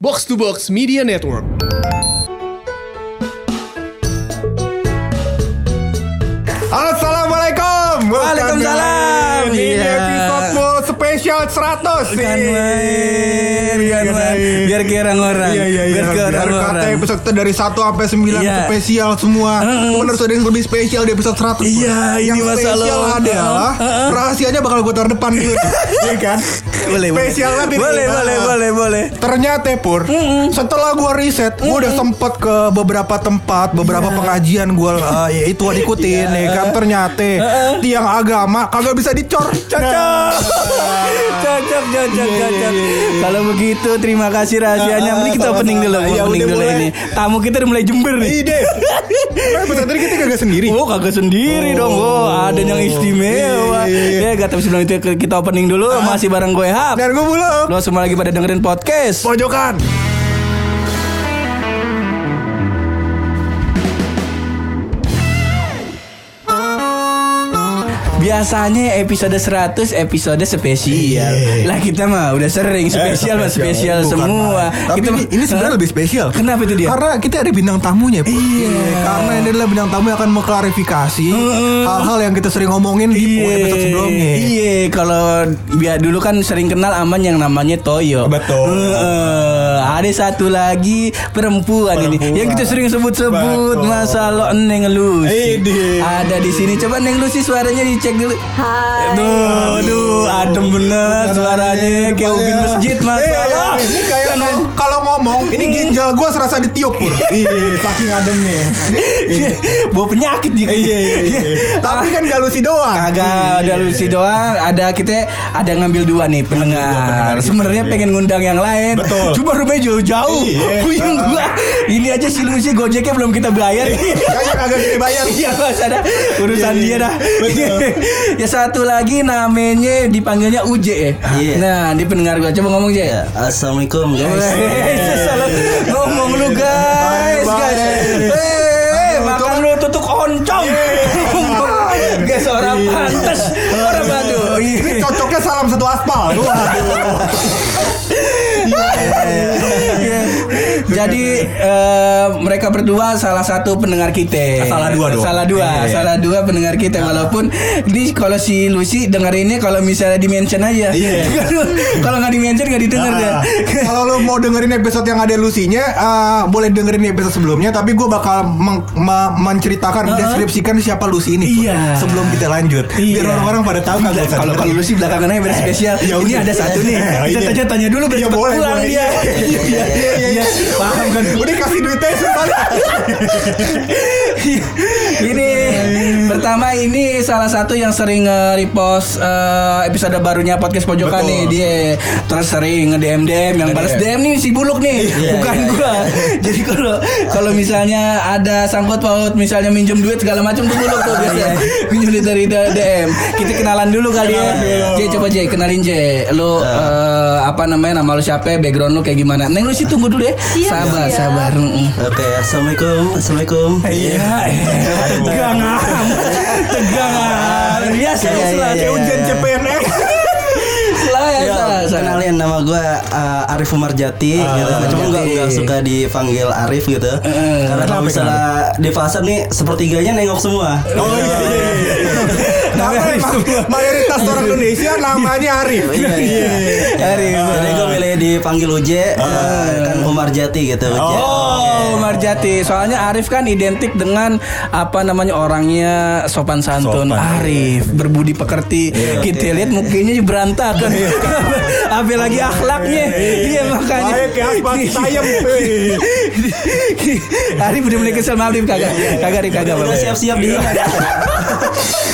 Box to Box Media Network. Assalamualaikum. Waalaikumsalam. Ini Iya. episode spesial 100 Kan nih. main, kan main. Biar kayak orang-orang. Iya iya iya. Biar Biar orang-orang. kata episode kita dari 1 sampai 9 Iya. spesial semua. Cuman harus ada yang lebih spesial di episode 100. Iya, yang ini masalah. spesial adalah Heeh. rahasianya bakal gue taruh depan gitu. Iya kan? Boleh, boleh. Spesial banget ini. Boleh, Nah. boleh, boleh, boleh. Ternyata Pur, setelah gua riset, gua udah sempet ke beberapa tempat, beberapa pengajian gua uh, ya itu gua ikutin ya kan ternyata tiang agama kagak bisa dicor. Cocok. Cocok, cocok, cocok. Kalau begitu terima kasih rahasianya. Mending kita Sama-sama. opening dulu, Ya, opening dulu ini. Tamu kita udah mulai jember nih. Ide. Nah, pesantren kita kagak sendiri. Oh kagak sendiri dong Oh ada yang istimewa Iya, iya, iya. Ya gak tapi sebelum itu kita opening dulu Masih bareng gue Hap Dan gua belum. Lo semua lagi pada dengerin podcast Pojokan. Biasanya episode 100 episode spesial Iya. Lah kita mah udah sering spesial mah spesial Bukan, semua. Tapi Kita ini, ini sebenarnya lebih spesial. Kenapa itu dia? Karena kita ada bintang tamunya. Pur. Iya. Karena ini adalah bintang tamu yang akan mengklarifikasi hal-hal yang kita sering ngomongin di episode sebelumnya. Iya, kalau biar dulu kan sering kenal aman yang namanya Toyo. Betul. Heeh. ada satu lagi perempuan, ini Perempuan. yang kita sering sebut-sebut Betul. masalah Neng Lucy. Ada di sini. Coba Neng Lucy suaranya dicek Hai. Duh, duh, adem bener suaranya kayak ubin masjid Eh, masalah. ini kayak kalau- kalau ngomong ini ginjal gue serasa ditiup pur. Iya, saking ademnya. Bawa penyakit dia. Iya, iya, iya. Tapi kan gak lusi doang. Kagak ada Lucy doang, ada kita ada ngambil dua nih pendengar. Sebenarnya pengen ngundang yang lain. Betul. Cuma rumahnya jauh-jauh. Iya. Puyeng gua. Ini aja si Lucy Gojeknya belum kita bayar. Kayaknya kagak kita bayar. Iya mas ada urusan Iya, dia iya. dah. Betul. Ya satu lagi namanya dipanggilnya Uje ya. Iya. Nah di pendengar gua coba ngomong aja. Assalamualaikum guys. Ngomong lu guys, guys. Eh, makan lu tutuk oncom. Guys, orang Iya. pantes. Orang batu. Ini cocoknya salam satu aspal. Iya. Jadi eh, mereka berdua salah satu pendengar kita. Salah dua dong. Salah dua, Iya. salah dua pendengar kita. Walaupun di kalau si Lucy dengerinnya kalau misalnya di mention aja. Iya. kalau nggak di mention nggak didengar Nah, dia. Kalau lu mau dengerin episode yang ada Lusinya, eh, boleh dengerin episode sebelumnya. Tapi gue bakal meng- ma- menceritakan, mendeskripsikan siapa Lucy ini. Iya. Sebelum kita lanjut, biar Iya. orang-orang pada tahu nggak usah Kalau kalau. Lucy belakangan aja beres spesial. Ya Ini udah. ada satu nih. Eh, Kita iya. tanya dulu biar Iya, cepet boleh, pulang dia. Iya, iya, iya, iya. Paham kan? Udah kasih duitnya sekali. ini pertama ini salah satu yang sering nge-repost eh, episode barunya podcast pojokan Betul. nih dia terus sering nge-DM DM yang balas DM nih si buluk nih. Bukan gua. jadi kalau kalau misalnya ada sangkut paut misalnya minjem duit segala macam tuh buluk tuh biasanya minjem duit dari DM kita kenalan dulu kali ya. J coba J kenalin J lu eh, apa namanya nama lu siapa background lu kayak gimana? Neng lu sih tunggu dulu ya Siap, sabar siap. sabar. Oke, assalamualaikum, assalamualaikum. Iya, tegang amat, tegang amat. Biasa Iya, iya, lah, iya, kayak ujian iya. CPNS. Ya, Ya, salah. kenalin nama gue uh, Arif Umar Jati gitu. Cuma gue nggak suka dipanggil Arif gitu. Karena kalau misalnya di pasar nih sepertiganya nengok semua. Oh iya, iya, iya. Nama Namanya mayoritas orang Indonesia namanya Arif. Iya, iya. Arif. Jadi gue milih dipanggil Uje, uh, kan Umar Jati gitu. Uje. Oh, Marjati. Soalnya Arif kan identik dengan apa namanya orangnya sopan santun. Sopan. Arif, berbudi pekerti. Kita lihat mukanya berantakan. Apa lagi akhlaknya? Iya makanya. Ya, sayem. Arif udah mulai kesel sama Arif kagak? Kagak, Arif kagak. Siap-siap di Iya,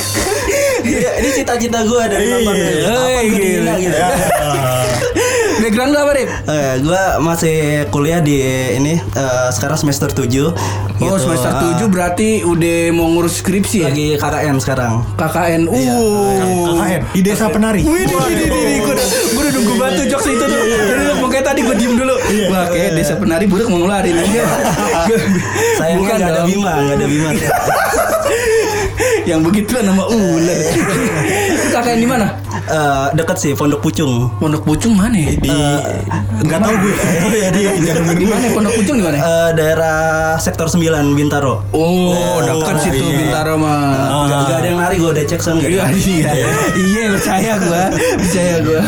ini cita-cita gue dari nonton Iya, gitu. Apa iya, gue iya. gitu. Background lu apa, Arif? Eh, gue masih kuliah di ini eh, sekarang semester 7 Oh semester 7 berarti udah mau ngurus skripsi ya? lagi KKN sekarang. KKN. Uh. KKN di desa penari. Wih, di, di, di, di, gue udah, gue udah nunggu batu jokes itu tuh. Jadi lu pokoknya tadi gue diem dulu. Wah, kayak desa penari buruk mau ngeluarin aja. Sayangnya Bukan nggak ada dong. Bima, nggak ada Bima. Yang begitu nama ular. KKN di mana? Eh, deket sih Pondok Pucung. Pondok Pucung mana? ya? Di nggak tahu gue. Iya dia jangan Di mana? Pondok Pucung di mana? Eh, daerah sektor 9 Bintaro. Oh, dekat situ iya. Bintaro mah. Gak, gak ada yang lari gue udah cek son Iya, iya, iya, percaya gua, percaya gua.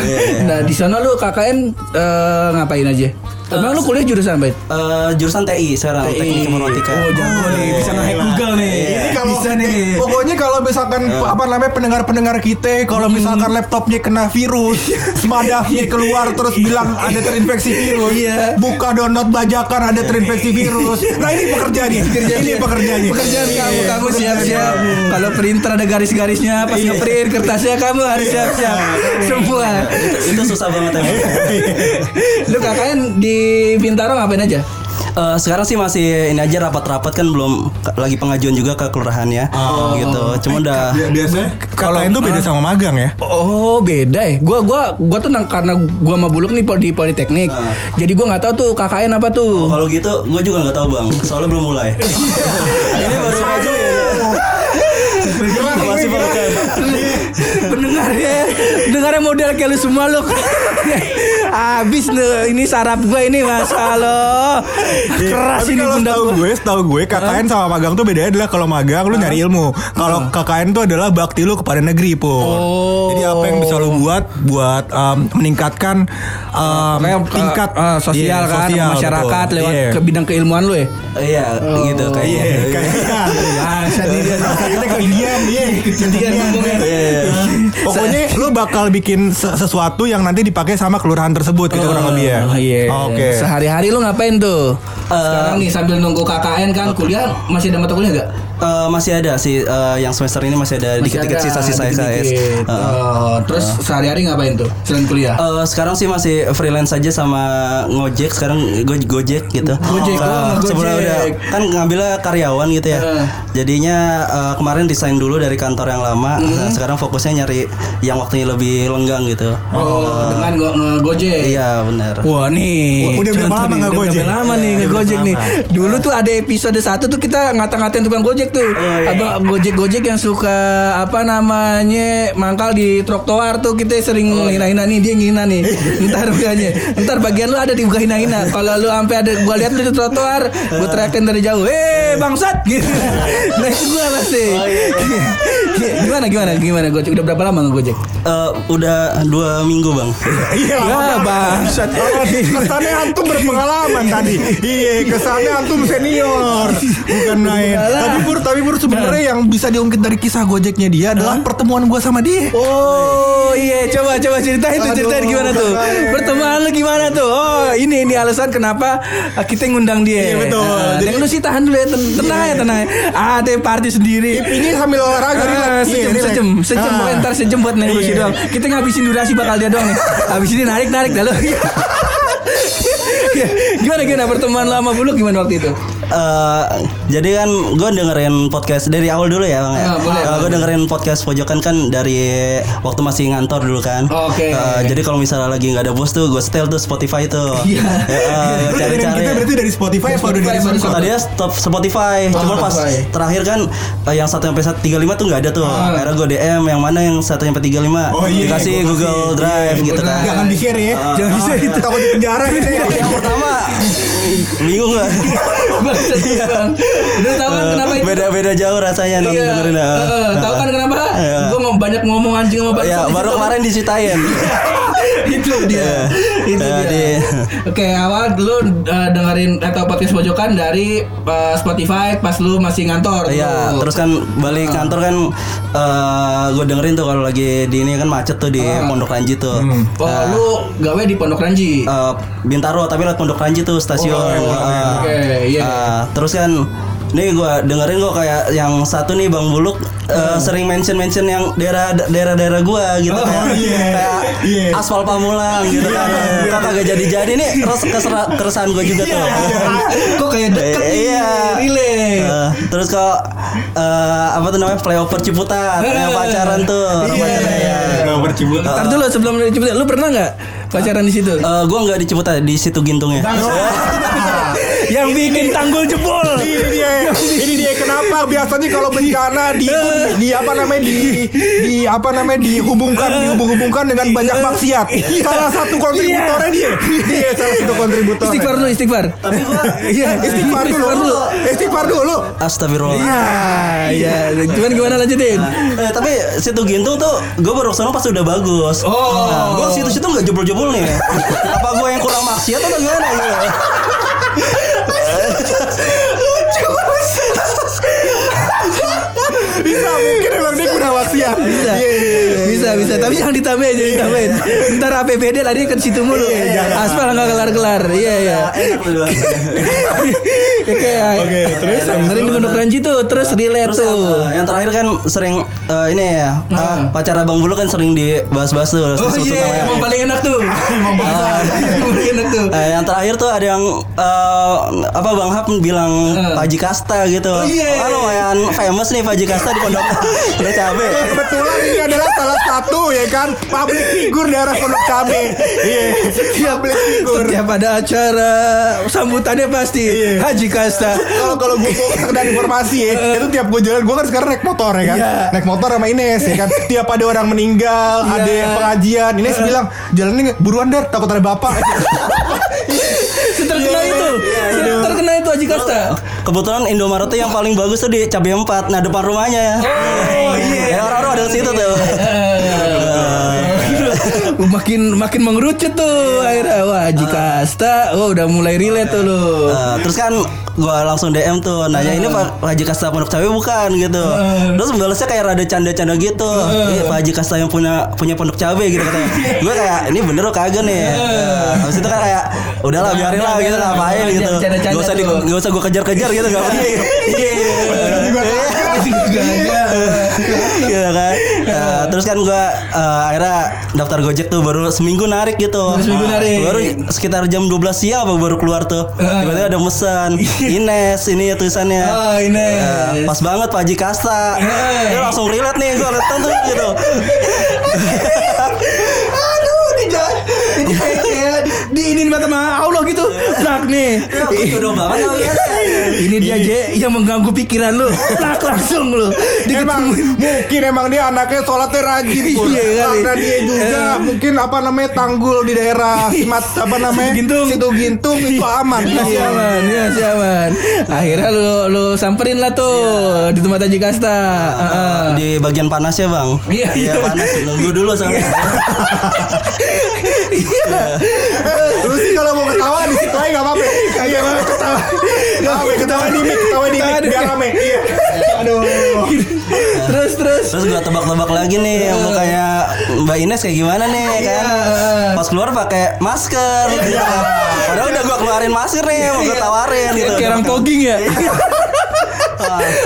Nah, di sana lu KKN eh, ngapain aja? Emang lu kuliah jurusan apa? Eh, jurusan TI sekarang teknik informatika. Oh, jago nih, bisa nge-hack Google nih. Ini kalau bisa nih. Pokoknya kalau misalkan apa namanya pendengar-pendengar kita kalau misalkan laptopnya kena virus, madafnya keluar terus bilang ada terinfeksi virus. Iya. Buka download bajakan ada terinfeksi virus. Nah, ini pekerjaannya. ini pekerjaannya. Pekerjaan kamu, kamu siap-siap. Kalau printer ada garis-garisnya, pas ngeprint kertasnya kamu harus siap-siap. Semua. Itu susah banget emang. Lu KKN di Bintaro ngapain aja? Eh, sekarang sih masih ini aja rapat-rapat kan belum lagi pengajuan juga ke kelurahannya gitu. Cuma udah Biasanya kalau itu beda sama magang ya. Oh beda ya. Gua gua gua tuh karena gua sama Buluk nih di Politeknik. Jadi gua nggak tahu tuh KKN apa tuh. kalau gitu gue juga nggak tahu bang. Soalnya belum mulai. ini baru maju ya. Masih. Pendengarnya, pendengarnya model kayak lu semua lu. Habis lu ini sarap gua ini Mas. Halo. Keras Tapi ini bunda tahu gue, tahu gue KKN sama magang tuh bedanya adalah kalau magang lu nyari ilmu. Kalau KKN tuh adalah bakti lu kepada negeri, Po. Oh. Jadi apa yang bisa lu buat buat um, meningkatkan um, Kayak tingkat eh, sosial Iya, kan sosial, masyarakat betul. lewat Iya. ke bidang keilmuan lu ya. Iya gitu kayaknya. Iya, kayaknya. Kita ke Indian, iya. Ketinggian ngomongnya. Pokoknya lu bakal bikin se- sesuatu yang nanti dipakai sama kelurahan tersebut gitu kurang lebih ya. Oh, iya. Oke. Sehari-hari lu ngapain tuh? Sekarang nih sambil nunggu KKN kan kuliah masih ada mata kuliah gak? Eh, masih ada sih eh, yang semester ini masih ada dikit-dikit sisa-sisa SAS. dikit-dikit. Oh, terus sehari-hari ngapain tuh selain kuliah? Eh, sekarang sih masih freelance aja sama ngojek sekarang gue gojek gitu. Gojek, Eh, oh, Gojek. udah kan ngambilnya karyawan gitu ya. Eh. Jadinya eh, kemarin resign dulu dari kantor yang lama. Nah, sekarang fokusnya nyari yang waktunya lebih lenggang gitu. oh, dengan go ngegojek. Iya benar. Wah nih. Wah, udah berapa lama nih, nggak udah Gojek? berapa lama nih Udah ngegojek berapa nih? Dulu tuh ada episode satu tuh kita ngata-ngatain tukang gojek tuh. Abang gojek-gojek yang suka Apa namanya Mangkal di trotoar tuh Kita sering ngina-hina nih Dia ngina nih. Ntar bukannya Ntar bagian lu ada di buka hina-hina. Kalau lu sampai ada Gua lihat lu di trotoar Gua teriakin dari jauh Eh bangsat! Gitu. Nah itu gua pasti Gimana gimana gimana gojek? Udah berapa lama ngegojek Eh, udah dua minggu bang. Iya, Ya bangsat Kesannya antum berpengalaman tadi. Iya, kesannya antum senior, bukan main. Tapi pur, tapi pur sebenarnya yang bisa diungkit dari kisah gojeknya dia adalah pertemuan gua sama dia. Oh iya. Coba coba ceritain tuh ceritain gimana tuh? pertemuan lu gimana tuh? Oh ini ini alasan kenapa uh, kita ngundang dia. Iya, betul. Uh, Jadi- lu sih tahan dulu ya ten- tenang ya tenang ada party sendiri. Ini sambil olahraga Relax. sejam, Iya, relax. sejam, sejam, Ah. pokoknya ntar sejam buat negosiasi Iya. doang. Kita ngabisin durasi bakal dia doang nih. Habis ini narik narik dah lu. gimana gimana pertemuan lama bulu gimana waktu itu? Eh, jadi kan gue dengerin podcast dari awal dulu ya bang ya. Ah, boleh. gue dengerin podcast pojokan kan dari waktu masih ngantor dulu kan. Oke. Eh, jadi kalau misalnya lagi nggak ada bos tuh gue setel tuh Spotify tuh. Iya. Ya, eh, Cari-cari. kita berarti dari Spotify apa udah dari Spotify? Tadinya stop Spotify, cuma pas terakhir kan eh, yang 1 sampai 35 tuh nggak ada tuh. Ah. Akhirnya gue DM yang mana yang 1 sampai 35 Oh, iya, dikasih Google kasih. Drive Iya, gitu kan. Jangan di share ya. Jangan di-share itu. Takut di penjara gitu ya. yang pertama bingung gak? Bangsat, Bang. Udah tahu kan kenapa itu? Beda-beda jauh rasanya Iya. dengerin. Heeh, tahu kan kenapa? Iya. Gue mau banyak ngomong anjing sama bangsat. Ya di baru kemarin diceritain. itu dia. itu Ya, dia. di- Oke, awal lu uh, dengerin atau podcast pojokan dari uh, Spotify pas lu masih ngantor. Iya, terus kan balik kantor kan gue dengerin tuh kalau lagi di ini kan macet tuh di Pondok Ranji tuh. Oh, Nah, lu gawe di Pondok Ranji. eh, Bintaro tapi lewat Pondok Ranji tuh stasiun. Oh, Eh, oke, iya. eh, terus kan Nih gue dengerin kok kayak yang satu nih Bang Buluk eh, sering mention-mention yang daerah daerah-daerah gua gitu Oh, kayak, iya. kayak Iya. aspal Pamulang gitu kan. Kok kagak jadi-jadi nih kesera- keresahan gue juga tuh. Kok kayak deket Eh, nih, iya. relate. Eh, terus kalau eh, apa tuh namanya flyover Ciputat yang pacaran tuh orang pacaran ya. Udah bercibutan. Ntar dulu sebelum lu Ciputat, lu pernah nggak pacaran di situ? Eh, gua nggak di Ciputat di situ gintungnya. yang bikin tanggul jebol. Ini dia, ini dia kenapa biasanya kalau bencana di, di apa namanya di di apa namanya dihubungkan dihubung-hubungkan dengan banyak maksiat. Salah satu kontributornya dia. Dia salah satu kontributor. Istighfar dulu, istighfar. Tapi gua Iya, Istighfar dulu. Istighfar dulu. Astagfirullah. Ah, iya. Cuman gimana lanjutin? Eh, tapi situ Gintung tuh gue baru ke sana pas udah bagus. Oh. Nah, gue situ-situ nggak jebol-jebol nih. Apa gue yang kurang maksiat atau gimana Bisa mungkin emang dia kurang maksiat. Bisa. Iya, iya, iya. Bisa, bisa. Tapi jangan ditambahin, jangan ditambahin. Ntar APBD lari ke situ mulu. Aspal nggak kelar-kelar. Iya, iya. Enak lu dua. Ya, Oke, terus? sering di Pondok Ranji tuh, terus relate tuh. yang terakhir kan sering eh, ini ya ah, pacar abang bulu kan sering dibahas-bahas tuh. Oh iya, namanya. emang paling enak tuh. Emang paling enak tuh. Eh, yang terakhir tuh ada yang eh, apa Bang Hap bilang Eh. Haji Kasta gitu. Oh, iya. Lumayan famous nih Pak Haji Kasta di Pondok Pondok Cabe. Eh, Kebetulan ini adalah salah satu ya kan public figure daerah Pondok Cabe. Iya, public figure. Setiap ada acara sambutannya pasti Haji Kasta. Kalau kalau gue sekedar informasi ya, itu tiap gue jalan gue kan sekarang naik motor ya kan, Iya. naik motor sama Ines ya kan. Tiap ada orang meninggal, Iya. ada yang pengajian, Ines bilang jalannya buruan dar, takut ada bapak. Terkena itu. Terkena itu Haji Kasta. Kebetulan Indomaret tuh yang paling bagus tuh di Cabe 4, nah depan rumahnya ya. Oh, iya. Ya orang-orang ada di situ tuh. Makin makin mengerucut tuh akhirnya. Wah Haji Kasta. Oh udah mulai relate tuh lu. Eh, terus kan gua langsung DM tuh nanya ini Pak Haji Kasta Pondok Cabe bukan? gitu. Terus balasnya kayak rada canda-canda gitu. Iya Pak Haji Kasta yang punya punya Pondok Cabe gitu katanya. Gue kayak ini bener lo kagak nih. Nah, habis itu kan kayak udahlah biarin lah gitu ngapain gitu. Gak usah gak usah gue kejar-kejar gitu gak penting. Iya kan. Nah, terus kan gua eh, akhirnya daftar Gojek tuh baru seminggu narik gitu. Baru seminggu narik. Baru sekitar jam 12 siang apa baru keluar tuh. Tiba-tiba ada pesan Ines ini ya tulisannya. Oh, Ines. Ya, pas banget Pak Haji Kasta. Eh. Dia langsung relate nih gua lihat tuh gitu. di ini mata gitu nih Ya, gua jodoh banget sama Ines. Ini dia Je yang mengganggu pikiran lu Plak langsung lu Emang mungkin emang dia anaknya sholatnya rajin Pur. Iya kali. Karena dia juga mungkin apa namanya tanggul di daerah Simat apa namanya Gintung. Situ Gintung itu aman. Si aman, ya si aman. Akhirnya lu lu samperin lah tuh di tempat Haji Kasta. Heeh. Di bagian panasnya bang. Iya, iya. panas. Nunggu dulu soalnya. Lu sih kalau mau ketawa di situ aja gak apa-apa. Iya mau ketawa. Gak apa ketawa di mic, ketawa di mic biar rame. Iya. Aduh. terus terus. Terus gua tebak-tebak lagi nih mukanya Mbak Ines kayak gimana nih kan. Pas keluar pakai masker gitu. Padahal udah gua keluarin masker nih mau gua tawarin gitu. Kayak orang ya.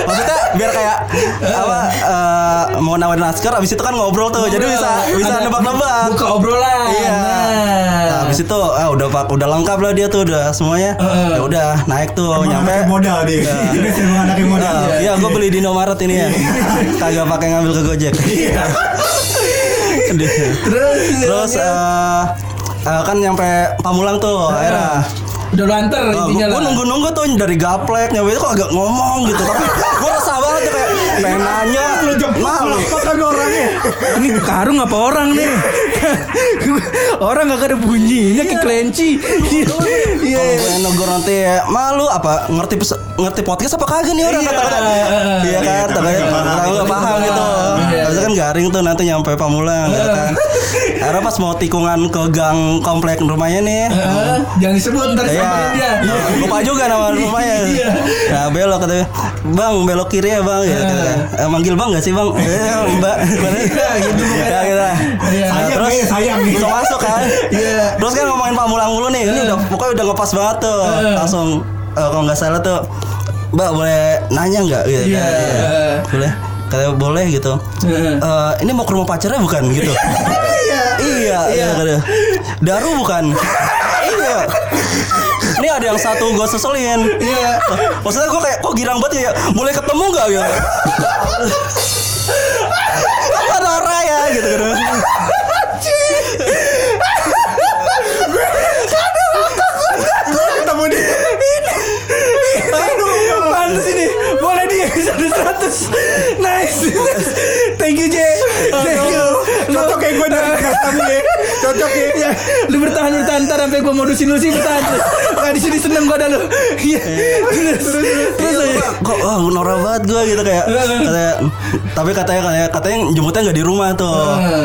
Maksudnya biar kayak apa eh, mau nawarin masker abis itu kan ngobrol tuh. Jadi bisa bisa nebak-nebak. Buka obrolan. Iya. Nah. Nah, abis itu ah udah pak udah lengkap lah dia tuh udah semuanya. Heeh. Ya udah naik tuh nyampe. modal dia. Ini semua anaknya modal. Nah, Iya, gue beli di Indomaret ini ya. Kagak pakai ngambil ke Gojek. Sedih. Terus Terus eh eh, kan nyampe Pamulang tuh akhirnya. Udah lu anter Oh, intinya gue lah. nunggu-nunggu tuh dari gaplek itu kok agak ngomong gitu tapi gue resah banget tuh kayak pengen nanya Lu jemput apa kagak orangnya? Ini karung apa orang nih? orang gak ada bunyinya kayak kelinci. Iya. kalau gue negur nanti malu apa ngerti ngerti podcast apa kagak nih orang Iya. kata-kata iya kan tapi tahu gak paham gitu Iya. Itu kan garing tuh nanti nyampe Pamulang gitu kan akhirnya pas mau tikungan ke gang komplek rumahnya nih Heeh, Jangan disebut ntar Iya, samperin dia. lupa juga nama rumahnya. Iya. Nah belok katanya, bang belok kiri ya bang, ya, manggil bang gak sih bang? Mbak, Iya, gitu. ya gitu. Iya. Sayang terus sayang langsung masuk kan. Iya. Terus kan ngomongin pamulang mulu nih, ini udah pokoknya udah ngepas banget tuh. Langsung eh, kalau nggak salah tuh, mbak boleh nanya nggak? Gitu, Iya. kan. Boleh. Katanya boleh gitu. Eh, ini mau ke rumah pacarnya bukan gitu? Iya. Iya, iya, katanya. Daru bukan? iya. Ini ada yang satu gue seselin. Iya. Maksudnya gue kayak kok girang banget ya. Boleh ketemu gak gitu? Nora ya gitu kan ketemu di ini. Boleh di episode 100 nice. Thank you J thank you. Cocok kayak gue dari kamu ya. Cocok ya. Ya, lu bertahan bertahan ntar sampai gua modusin lu sih bertahan. Nah, di sini seneng gua dah lu. Iya. Terus terus Iya, kok wah norak banget gue gitu kayak katanya tapi katanya katanya katanya jemputnya nggak di rumah tuh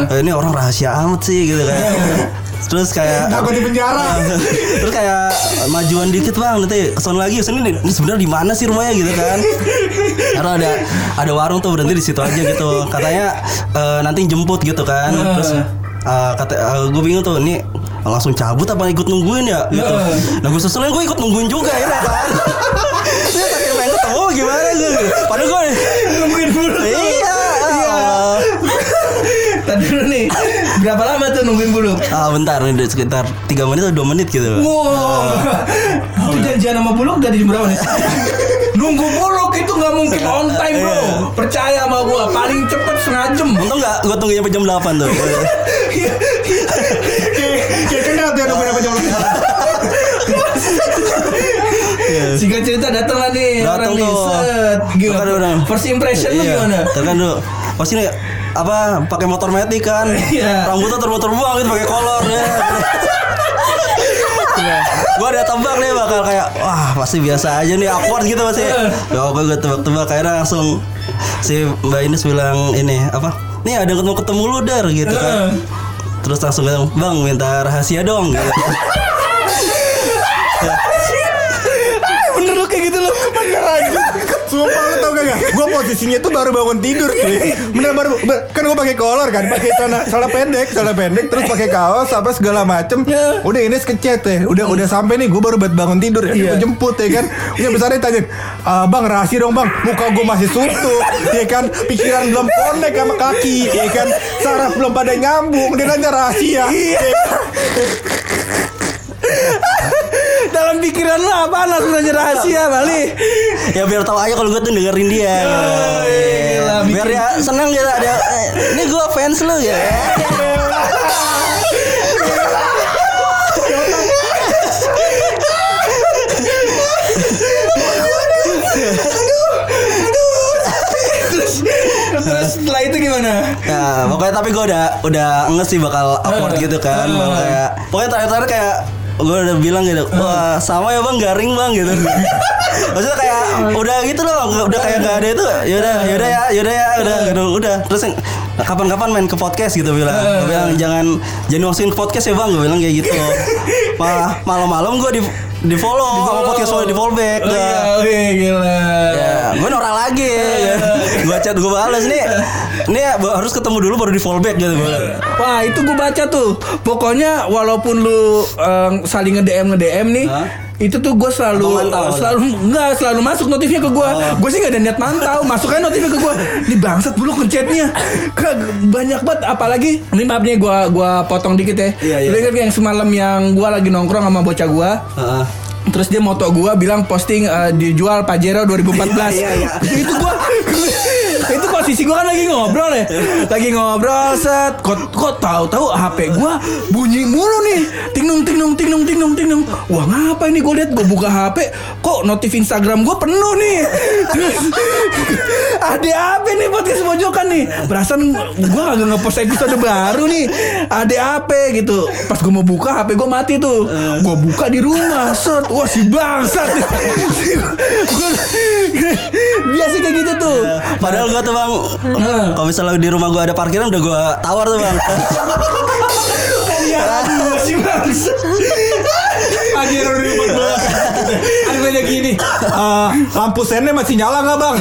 Eh, ini orang rahasia amat sih gitu kayak terus kayak Takut di penjara. terus kayak majuan dikit bang nanti ke sana lagi ke sini nih, ini sebenarnya di mana sih rumahnya gitu kan karena ada ada warung tuh berhenti di situ aja gitu katanya eh, nanti jemput gitu kan terus eh, kata gue bingung tuh ini langsung cabut apa ikut nungguin ya gitu. Nah gue susulin gue ikut nungguin juga ya kan. Dia pengen ketemu gimana gue. Padahal gue nungguin dulu. Iya. Tadi dulu nih. Berapa lama tuh nungguin bulu? Ah bentar nih sekitar 3 menit atau 2 menit gitu. Wow. Itu janjian sama buluk dari jam berapa nih? Nunggu buluk itu nggak mungkin on time bro. Percaya sama gua paling cepet setengah jam. Untung gak gue tunggu sampai jam 8 tuh. Kayak kenal tuh apa jam Singkat cerita datang lah nih Datang orang nih. tuh. Set. Gimana? Datang orang. First impression lu Iya. gimana? Tuh kan lu pasti nih apa pakai motor metik kan Iya. rambutnya terbang-terbang gitu pakai kolor ya gue ada tebak nih bakal kayak wah pasti biasa aja nih awkward gitu pasti ya oke gue tebak-tebak akhirnya langsung si mbak Ines bilang ini apa nih ada ketemu ketemu lu dar gitu kan terus langsung bilang bang minta rahasia dong gitu. Bener lu kayak gitu lu. Bener aja. Sumpah lu tau gak gak? Gue posisinya tuh baru bangun tidur cuy. Bener baru kan gue pakai kolor kan, pakai celana celana pendek, celana pendek, terus pakai kaos apa segala macem. Ya. Udah ini skecet ya, udah udah sampai nih gue baru buat bangun tidur ya. Iya. Gue jemput ya kan. Udah besar tanya, "Ah, bang rahasia dong bang, muka gue masih suntuk, ya kan. Pikiran belum connect sama kaki, ya kan. Saraf belum pada nyambung, dia nanya rahasia. Ya kan? Dalam pikiran lu apa langsung nanya rahasia Bali. ya biar tahu aja kalau gue tuh dengerin dia gila, biar dia seneng gitu ada ini gue fans lu ya Terus setelah itu gimana? Ya, pokoknya tapi gue udah udah nges sih bakal awkward gitu kan. Bakal kayak pokoknya terakhir-terakhir kayak gue udah bilang gitu, wah sama ya bang garing bang gitu. Maksudnya kayak udah gitu loh, udah kayak gak ada itu. Yaudah, yaudah ya, yaudah ya, udah, gitu, udah. Terus kapan-kapan main ke podcast gitu bilang. Gue bilang jangan jangan masukin ke podcast ya bang, gue bilang kayak gitu. Malah malam-malam gue di di follow sama podcast gue di follow back. Oh iya, oke gila. Ya, gue norak lagi ya. Gue chat gue balas nih. Ini ya, harus ketemu dulu baru di fallback gitu gue. Wah itu gue baca tuh Pokoknya walaupun lu em, saling nge-DM nge-DM nih Hah? Itu tuh gue selalu selalu enggak selalu masuk notifnya ke gue Oh. gue sih gak ada niat mantau masuk aja notifnya ke gue ini bangsat dulu Kag- banyak banget apalagi ini maaf nih gue gua potong dikit ya Iya, iya. Lu ingat yang semalam yang gue lagi nongkrong sama bocah gue Heeh. Terus dia moto gua bilang posting eh, dijual Pajero 2014. Iya, iya. itu gua itu posisi gua kan lagi ngobrol ya. Lagi ngobrol set kok kok tahu-tahu HP gua bunyi mulu nih. Tingnung tingnung tingnung tingnung tingnung. Wah, ngapa ini gua lihat gua buka HP kok notif Instagram gua penuh nih. Ada apa nih podcast pojokan nih? Perasaan gua kagak ngepost episode baru nih. Ada apa gitu. Pas gua mau buka HP gua mati tuh. Gua buka di rumah, set. Wah si bangsat. Biasa kayak gitu tuh. Padahal gue tuh bang, kalau misalnya di rumah gue ada parkiran udah gue tawar tuh bang. Iya, si bangsat. Pajero 2014. Ada gini. Eh, lampu sennya masih nyala nggak bang?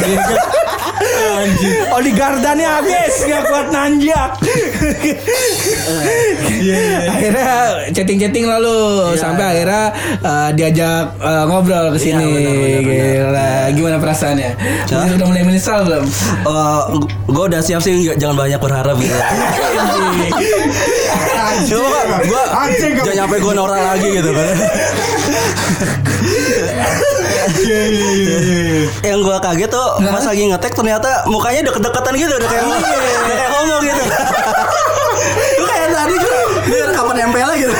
Ya? Oh di gardannya habis nggak kuat nanjak. akhirnya chatting-chatting lalu sampai akhirnya uh, diajak uh, ngobrol ke sini. benar, Gila, gimana perasaannya? Udah, udah mulai menyesal belum? gue udah siap sih jangan banyak berharap gitu. Gue jangan nyampe gue norak lagi gitu kan. Yang gue kaget tuh pas lagi ngetek ternyata mukanya udah kedekatan gitu udah kayak udah kayak homo gitu. Gue kayak tadi gue dia rekaman nempel gitu.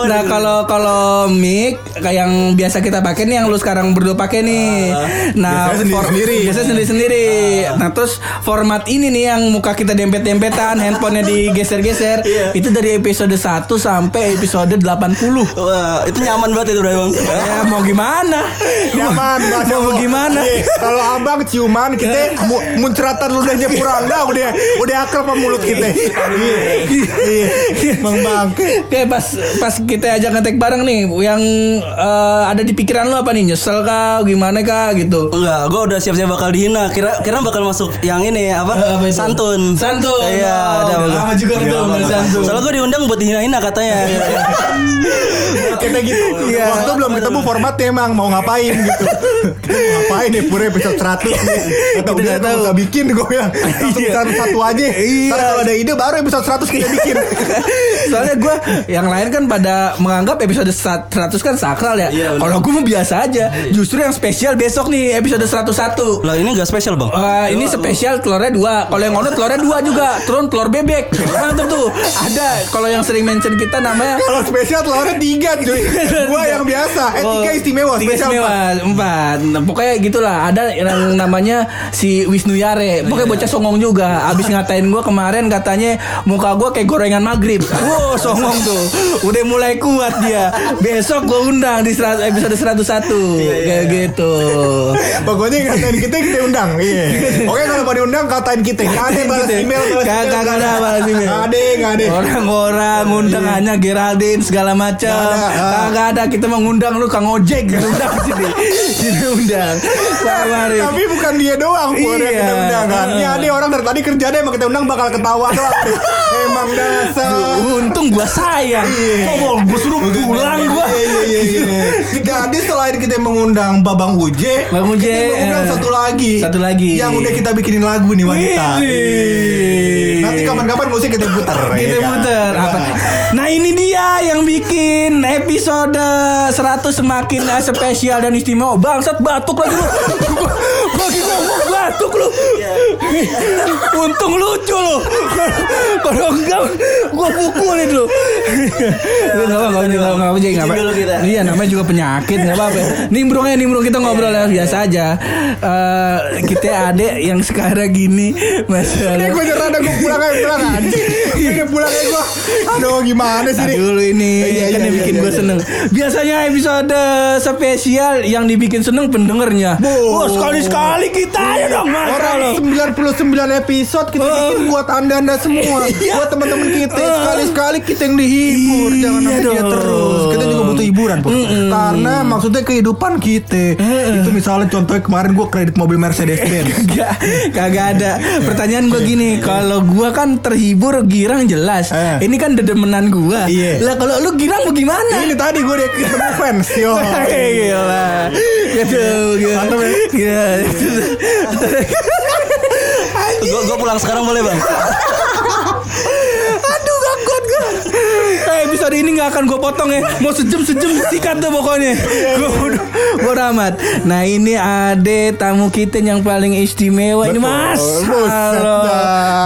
Nah kalau kalau mic kayak yang biasa kita pakai nih yang lu sekarang berdua pakai nih. Nah biasanya sendiri-sendiri. biasa sendiri-sendiri. Nah terus format ini nih yang muka kita dempet-dempetan, handphonenya digeser-geser. Itu dari episode 1 sampai episode 80 Wah, itu nyaman banget itu, Bang. Ya mau gimana? Nyaman Mas. Mau gimana? Iya, Kalau abang ciuman kita mu- muncratan ludahnya Purangga udah udah akal sama mulut kita. Iya. Iya. Bang bangke. Oke pas pas kita ajak ngetek bareng nih yang eh, ada di pikiran lu apa nih nyesel kah gimana kah gitu Enggak, gue udah siap-siap bakal dihina. Kira kira bakal masuk yang ini apa? Eh, apa itu? Santun. Santun. Iya, Oh, ada apa? juga tuh main santun. Soalnya gue diundang buat dihina-hina katanya. Kita gitu. Iya. Waktu belum ketemu formatnya emang mau ngapain gitu. Mau ngapain nih pura episode 100 nih. Kita udah tahu. usah bikin gue bilang. Langsung Iya. satu satu aja. Iya. Kalau ada ide baru episode 100 kita bikin. Soalnya gue yang lain kan pada menganggap episode 100 kan sakral ya. Iya. Kalau gue mah biasa aja. Justru yang spesial besok nih episode 101. Lah ini gak spesial, Bang. Wah, ini spesial telurnya dua. Kalau yang ono telurnya dua juga. Turun telur bebek. Mantap tuh. Ada. Kalau yang sering mention kita namanya Kalau spesial telurnya tiga cuy. Gua yang biasa. Eh tiga istimewa. Oh, Tiga Spesial istimewa empat. empat. Nah, pokoknya gitulah. Ada yang namanya si Wisnu Yare. Pokoknya bocah songong juga. Abis ngatain gue kemarin katanya muka gue kayak gorengan maghrib. Wow songong tuh. Udah mulai kuat dia. Besok gue undang di episode 101 kayak gitu. Pokoknya ngatain kita kita undang. Iya. Oke kalau mau diundang katain kita. Ada balas Gitu. email. balas Kagak email, kagak ada balas email. Nggak ada, nggak ada. Orang-orang undangannya Geraldine segala macam. Ada, ah. Kagak ada kita mau ngundang lu Kang Ojek undang sini. Sini undang. Tapi bukan dia doang Iya. kita undang kan. Ini ada orang dari tadi kerja deh emang kita undang bakal ketawa doang. emang dasar. Untung gua sayang. Oh, gua suruh pulang gua. Iya, iya, iya, iya. Jadi selain kita mengundang Babang Uje, Bang Uje, kita mengundang satu lagi. Satu lagi. Yang udah kita bikinin lagu nih wanita. Nanti kapan-kapan musik kita putar. Kita kan? puter apa? Nah ini dia yang bikin episode 100 semakin spesial dan istimewa. Bangsat batuk lagi lu. Lagi ngomong batuk lu. Untung lucu lu. Kalau enggak gua pukulin lu. Enggak apa-apa, enggak apa-apa, enggak apa-apa. Iya namanya juga penyakit enggak apa-apa. Nimbrung aja nimbrung kita ngobrol ya biasa aja. Eh kita ada yang sekarang gini Ini masalah gue nyerah gue pulang aja pulang anjing. Ini pulang aja gue. Aduh gimana sih Nah, dulu ini Iya, kan iya, yang iya, bikin iya, gue iya. seneng. Biasanya episode spesial yang dibikin seneng pendengarnya. Bo. Oh, sekali sekali kita aja dong masa lo. Orang 99 episode kita bikin buat anda-anda semua Iya. Buat teman-teman kita Sekali-sekali kita yang dihibur Iya Jangan sampai dia terus Kita juga butuh hiburan Pur. Karena maksudnya kehidupan kita Itu misalnya contohnya kemarin gue kredit mobil Mercedes Benz Kagak, kagak ada. Pertanyaan gue gini, kalau gua kan terhibur girang jelas. Eh. Ini kan dedemenan gua. Iya. Lah kalau lu girang mau gimana? Ini tadi gue udah ketemu fans Yo Gila. Gitu, gila. Mantap ya. Gila. Gue gue pulang sekarang boleh, Bang? Eh episode ini gak akan gue potong ya. Mau sejam-sejam sikat tuh pokoknya. Gue Gue amat. Nah ini ada tamu kita yang paling istimewa Ini mas. Halo.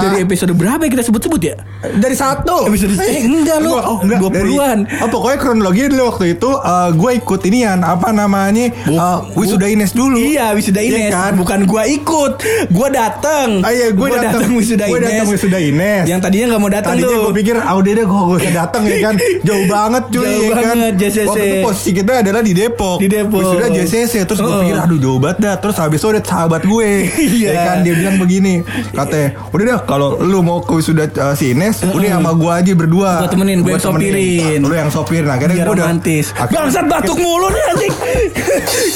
Dari episode berapa ya kita sebut-sebut ya? Dari satu. Episode eh, enggak Gua- oh, enggak, 20-an dari- Oh, pokoknya kronologi dulu waktu itu eh, Gue ikut inian Apa namanya? Eh, Wisuda Ines dulu. Iya wisuda Iya Ines. kan? Bukan gue ikut. Gue dateng. Ah iya gue Gua datang wisuda Gue Ines. Datang wisuda Ines. Yang tadinya gak mau datang Tadinya tuh. gue pikir ah udah deh gue gak usah datang ya kan? Jauh banget cuy Jauh ya kan? banget, JCC. Waktu itu posisi kita adalah di Depok. Di Depok. Wisuda JCC Terus gue Oh. pikir aduh jauh banget dah. Terus habis itu ada sahabat gue. Iya. Ya kan dia bilang begini. Katanya udah deh kalau lu mau ke wisuda uh, si Ines Udah sama gue aja berdua. Gua temenin, yang temenin. sopirin. Lu yang sopir Nah akhirnya Biar gue udah romantis. Bangsat batuk mulu nih anjing.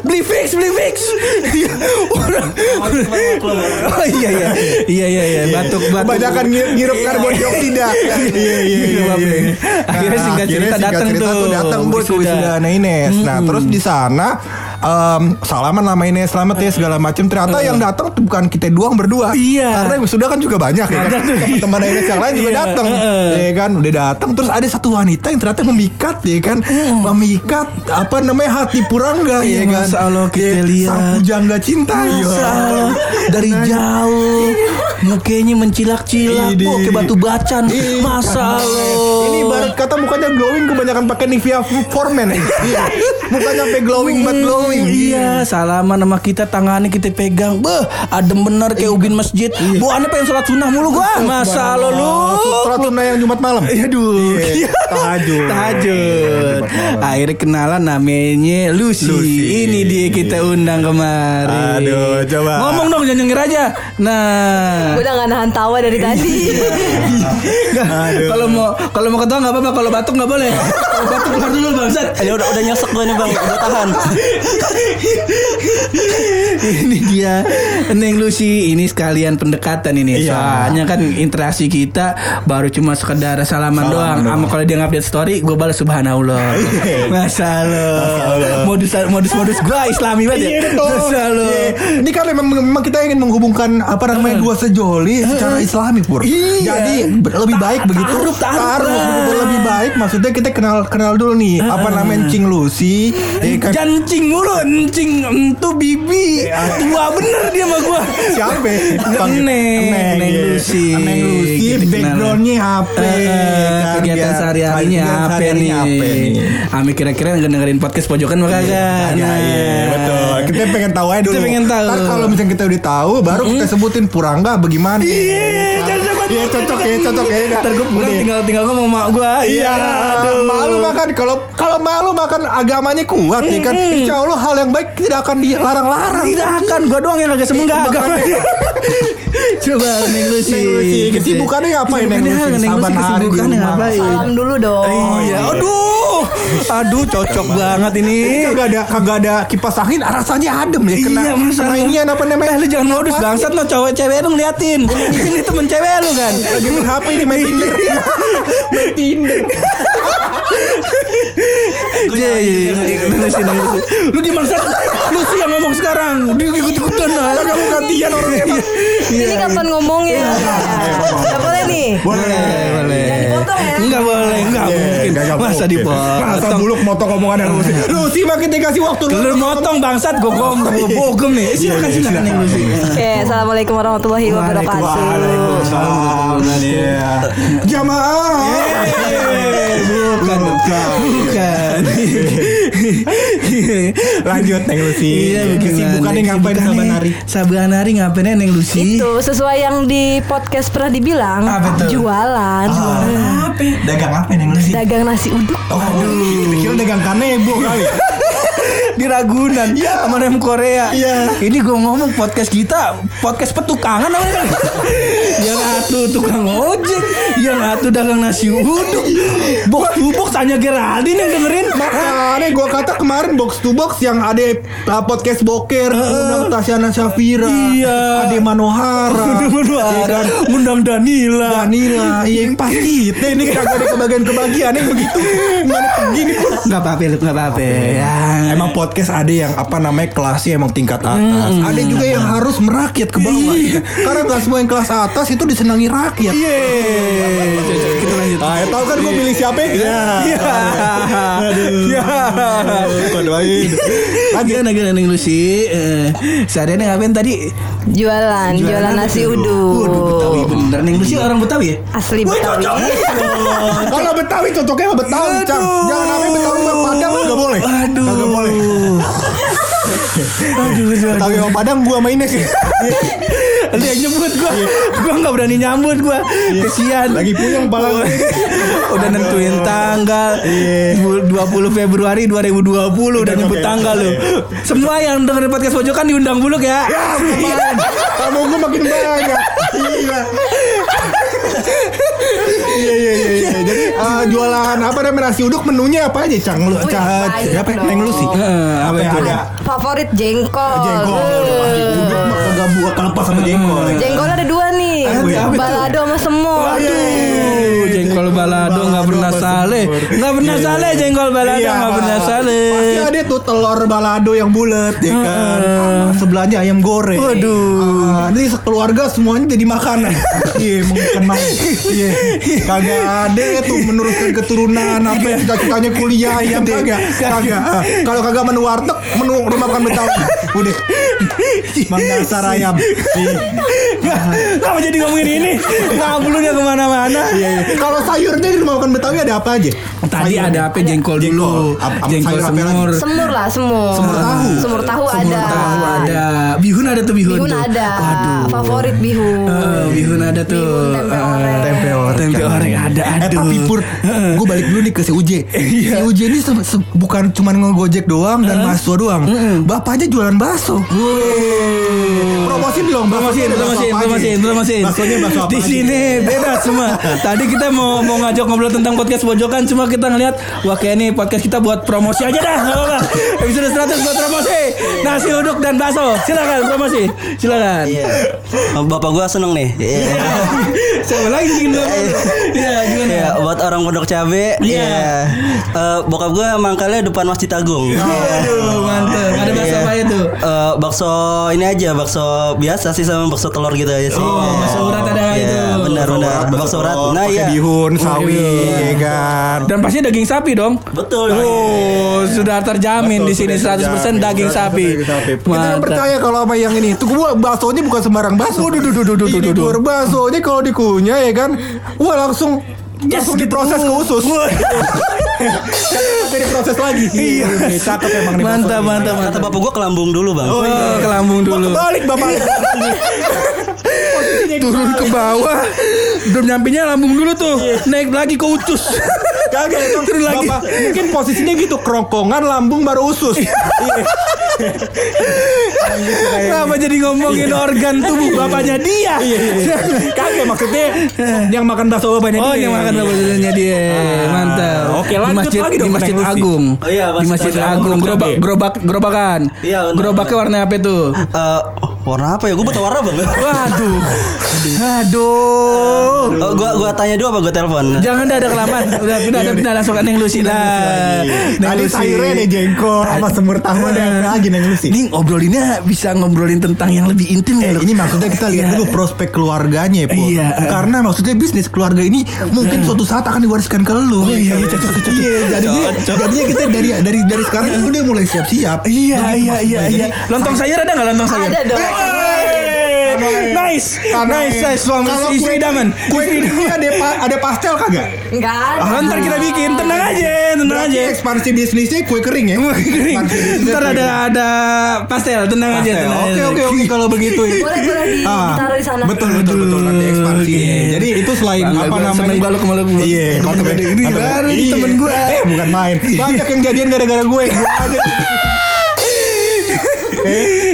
Beli fix Beli fix. Orang Oh iya iya. Iya iya iya. Batuk batuk. Kebanyakan ngir- ngirup karbon dioksida. Iya iya iya, iya, iya. Akhirnya singkat cerita datang tuh. datang buat Wisuda. wisuda Ana Ines Nah terus di sana em, salaman nama ini selamat ya segala macam. Ternyata yang datang bukan kita doang berdua. Iya. Karena yang sudah kan juga banyak ya. kan? Teman-teman Ines yang lain juga Iya. datang. Ya kan, udah datang terus ada satu wanita yang ternyata memikat ya kan. Memikat apa namanya hati Purangga Iya, ya kan. Masya Allah, kita Ya, lihat. Sang pujangga cinta. Masya Allah, dari jauh mukanya mencilak-cilak kayak batu bacan masa Ini ibarat kata mukanya glowing kebanyakan pakai Nivea Foreman. Mukanya sampai glowing banget glowing. Iya, salaman sama kita tangannya kita pegang. Beh, adem bener kayak ubin masjid. Bu, aneh pengen sholat sunnah mulu gua. Masa lo lu. Sholat sunnah yang Jumat malam. Aduh. Iya, tahajud. Tahajud. Akhirnya kenalan namanya Lucy. Lucy. Ini dia kita undang kemari. Aduh, coba. Ngomong dong jangan nyengir aja. Nah. Gue udah gak nahan tawa dari tadi. Kalau mau kalau mau ketawa nggak apa-apa, kalau batuk nggak boleh. Kalau batuk keluar dulu bangsat. Ya udah udah nyesek gue nih bang, udah tahan. Ini dia Neng Lucy ini sekalian pendekatan ini Iya. soalnya kan interaksi kita baru cuma sekedar salaman, doang sama kalau dia ngupdate story gue balas subhanallah masalah modus modus modus gue islami banget ya Iya masalah Iya. Ini kan memang, memang kita ingin menghubungkan apa namanya dua sejoli secara Islami pur. Iya. Jadi lebih baik begitu. Taruh, taruh. begitu lebih baik. Maksudnya kita kenal kenal dulu nih apa namanya Cing Lucy. Jancing mulu, encing itu bibi. Tua bener dia sama gua. Siapa? Neng, Neng iya. Lucy. Neng Lucy. Kenalan. Backgroundnya apa? Eh, kan? kegiatan kegiatan apa sehari-harinya nih? Ami kira-kira nggak dengerin podcast pojokan mah kagak. Iya, iya, betul. Kita pengen tahu aja dulu. Kita pengen tahu. Ntar kalau misalnya kita udah tahu, baru kita sebutin Purangga bagaimana. Iya. Iya, cocok ya, cocok ya. Ntar gue pulang tinggal tinggal ngomong mak gue. Iya, malu makan kalau kalau malu makan agamanya kuat ya kan. Insya Allah hal yang baik tidak akan dilarang-larang. Tidak akan gue doang yang agak semenggak. Coba Neng Lucy. Kesibukannya ngapain, Neng Lucy? Neng Lucy Saban hari di kesibukannya rumah. ngapain? Salam dulu dong. Iya, aduh, aduh cocok banget ini. Kagak ada kagak ada kipas angin, rasanya adem ya. Kena, iya, masa kena ini apa namanya? Eh, lu jangan modus bangsat lo cowok cewek lu ngeliatin. Ini temen cewek lu kan. Lagi main HP ini main Tinder. main Tinder. Iya, iya, iya. Neng Lucy, Neng Lucy. Lu di mana? Lu sih yang ngomong sekarang. Dia ikut-ikutan lah. Kagak mau gantian orangnya. Bang. Ini kapan ngomongnya? Gak boleh nih. Boleh, boleh. Ya. Enggak boleh, enggak mungkin. Gak, gak Masa mungkin. dipotong? Masa buluk motong omongan yang Lucy. Lucy makin dikasih waktu Lu motong bangsat gue gom bogem nih. Silakan silakan Neng Lucy. Oke, assalamuh warahmatullahi wabarakatuh. Waalaikumsalam. Iya. Jamaah. Bukan, bukan. Lanjut Neng Lucy. Iya, Kesibukannya ngapain saban hari? Saban hari ngapainnya Neng Lucy? Itu sesuai yang di podcast pernah dibilang Apa tuh? jualan, Apa? Dagang apa Neng Lucy? dagang nasi uduk. Waduh. Kira dagang kanebo kali. Di Ragunan sama rem Korea. Iya. Ini gue ngomong podcast kita podcast petukangan namanya. yang atu tukang ojek, yang atu dagang nasi uduk. Box to box hanya Geraldine yang dengerin. Makanya gue kata kemarin box to box yang ada uh, podcast boker, undang Tasyana Syafira, Iya. ada Manohara, iya kan? undang Danila. Danila, iya yang pasti kita ini kagak ada kebagian-kebagian yang begitu. Gimana begini pun. Nggak apa-apa, nggak apa-apa. Ya. Emang podcast ada yang apa namanya kelasnya emang tingkat atas. Ada juga yang harus merakyat ke bawah. Karena nggak semua yang kelas atas itu disenangi rakyat. Iya. Kita lanjut. Ah, ya tahu kan gue pilih siapa? Iya. Iya. Kok doain. Lanjut lagi Neng Lucy. Eh, seharian ngapain tadi? Jualan, jualan, nasi Waduh, Betawi uduk. bener. Neng Lucy orang Betawi ya? Asli Betawi. Kalau Betawi cocoknya sama Betawi, Cang. Jangan namanya Betawi sama Padang nggak boleh. Aduh. Nggak boleh. Betawi sama Padang gua sama Ines. Lu yang nyebut gua. Gua enggak berani nyambut gua. Kesian. Lagi puyeng pala. Udah nentuin tanggal 20 Februari 2020 udah nyebut tanggal lu. Semua yang dengerin podcast pojokan diundang buluk ya. Kamu gue makin banyak. Iya. Iya iya iya iya. Jadi eh, jualan apa namanya nasi uduk menunya apa aja Cang? Lu Cang, dong. Neng Lucy? Heeh, apa Apa yang ada? Favorit jengkol. Jengkol. Uduk mah kagak buat kelepas sama jengkol. Jengkol ada dua nih. Apa? Apa? Balado sama semut. Aduh, jengkol balado nggak pernah saleh, nggak pernah saleh jengkol balado Iya, nggak pernah saleh. Pasti ada tuh telur balado yang bulat ya kan. Sama sebelahnya ayam goreng. Waduh. Nanti sekeluarga semuanya jadi makanan. Iya, mau makan makan. Iya. Kagak ada tuh meneruskan keturunan apa yang cita-citanya kuliah ayam kagak. Kagak. Ah, Kalau kagak menu warteg, menu rumah makan Betawi. Udah. Mang dasar ayam. Kamu jadi ngomongin ini Ngabulunya ke mana-mana Iya, iya. Kalau sayurnya di rumah makan Betawi ada apa aja? Tadi ada apa jengkol dulu Jengkol semur Semur lah, semur. Semur tahu. Semur tahu ada. tahu ada Bihun ada tuh bihun Bihun ada. Waduh Favorit bihun. Eh, Bihun ada tuh tempe Eh, orek. Tempe orek. Ada Eh aduh tapi Pur, gue balik dulu nih ke si Uje. Si Uje ini se- se- bukan cuma ngegojek doang dan bakso doang. Bapaknya jualan bakso. Promosi dong, Promosiin, promosiin, promosiin, promosiin. Baksonya bakso apa Di aja? sini beda semua. Tadi kita mau mau ngajak ngobrol tentang podcast pojokan, cuma kita ngelihat wah kayak ini podcast kita buat promosi aja dah, nggak apa-apa. Episode 100 buat promosi. Nasi uduk dan bakso. Silakan promosi. Silakan. Iya. Bapak gua seneng nih. Iya. Siapa lagi bikin dulu? Iya, gimana? Iya, buat orang Pondok Cabe. Iya. Iya. Eh, bokap gua mangkalnya depan Masjid Agung. Iya. Aduh, mantep. Ada bakso Iya. apa itu? Eh, bakso ini aja, bakso biasa sih sama bakso telur gitu aja sih. Oh, bakso urat ada Iya, itu. benar benar. Bakso urat. Nah, iya. bihun, sawi, ya kan. Dan pasti daging sapi dong. Betul. Oh, sudah terjamin di sini 100% daging sapi. Kita percaya kalau sama yang ini. Tuh gua baksonya bukan sembarang bakso. Waduh, duh, duh, duh, duh, duh, Ini duh. luar baksonya kalau dikunyah ya kan. Wah langsung langsung diproses ke usus. Jadi proses lagi. Iya. Cakep emang nih. Mantap, baksonya. mantap, Kata mantap. bapak gua ke lambung dulu, Bang. Oh, ke lambung dulu. kebalik bapak. Turun ke bawah. Belum nyampenya lambung dulu tuh. Naik lagi ke utus. Kagak itu Turun lagi. Bapak, mungkin posisinya gitu kerongkongan lambung baru usus. Iya. Kenapa jadi ngomongin organ tubuh bapaknya dia? Kagak maksudnya yang makan bakso bapaknya Oh, dia. yang makan bapaknya dia. Mantap. oke, di lanjut masjid lagi di dong, Masjid Neng Lucy. Agung. Oh iya, di Masjid Masjid Agung, Agung gerobak gerobak gerobakan. Iya, Gerobaknya warna apa itu? Eh, warna apa ya? Gua buta warna, Bang. Waduh. Aduh. Oh, gua gua tanya dulu apa gua telepon? Jangan dah ada kelamaan. Udah pindah ada pindah langsung ke Neng Lucy lah. Neng Tadi sayurnya ada jengkol sama semur tahu ada lagi Neng Lucy. Ini ngobrolinnya bisa ngobrolin tentang yang lebih intim Eh, ya, ini maksudnya kita lihat dulu prospek keluarganya ya. Iya. Karena maksudnya bisnis keluarga ini mungkin suatu saat akan diwariskan ke lu. Oh, iya, iya. Iya, jadinya, jadinya kita dari dari dari sekarang udah mulai siap-siap. Iya iya iya iya. Lontong sayur ada nggak lontong sayur? Ada dong. Nice, nice, nice. Suami kalau istri kue- idaman. Kue ini ada pa- ada pastel kagak? Enggak ada. Ah, ntar kita bikin, tenang aja, tenang Berarti aja. ekspansi bisnisnya kue kering ya? Kering. Ekspansi bisnisnya Ntar kue ada kering. ada pastel, tenang aja, Oke aja. oke oke kalau begitu ya. Boleh boleh di, Ah, ditaruh di sana. Betul betul betul nanti ekspansi. Oke. Jadi itu selain apa namanya? seneng balok lu. Iya, ya. ini baru Iya. temen gua. Eh bukan main. Banyak yang jadian gara-gara gue. Gua aja.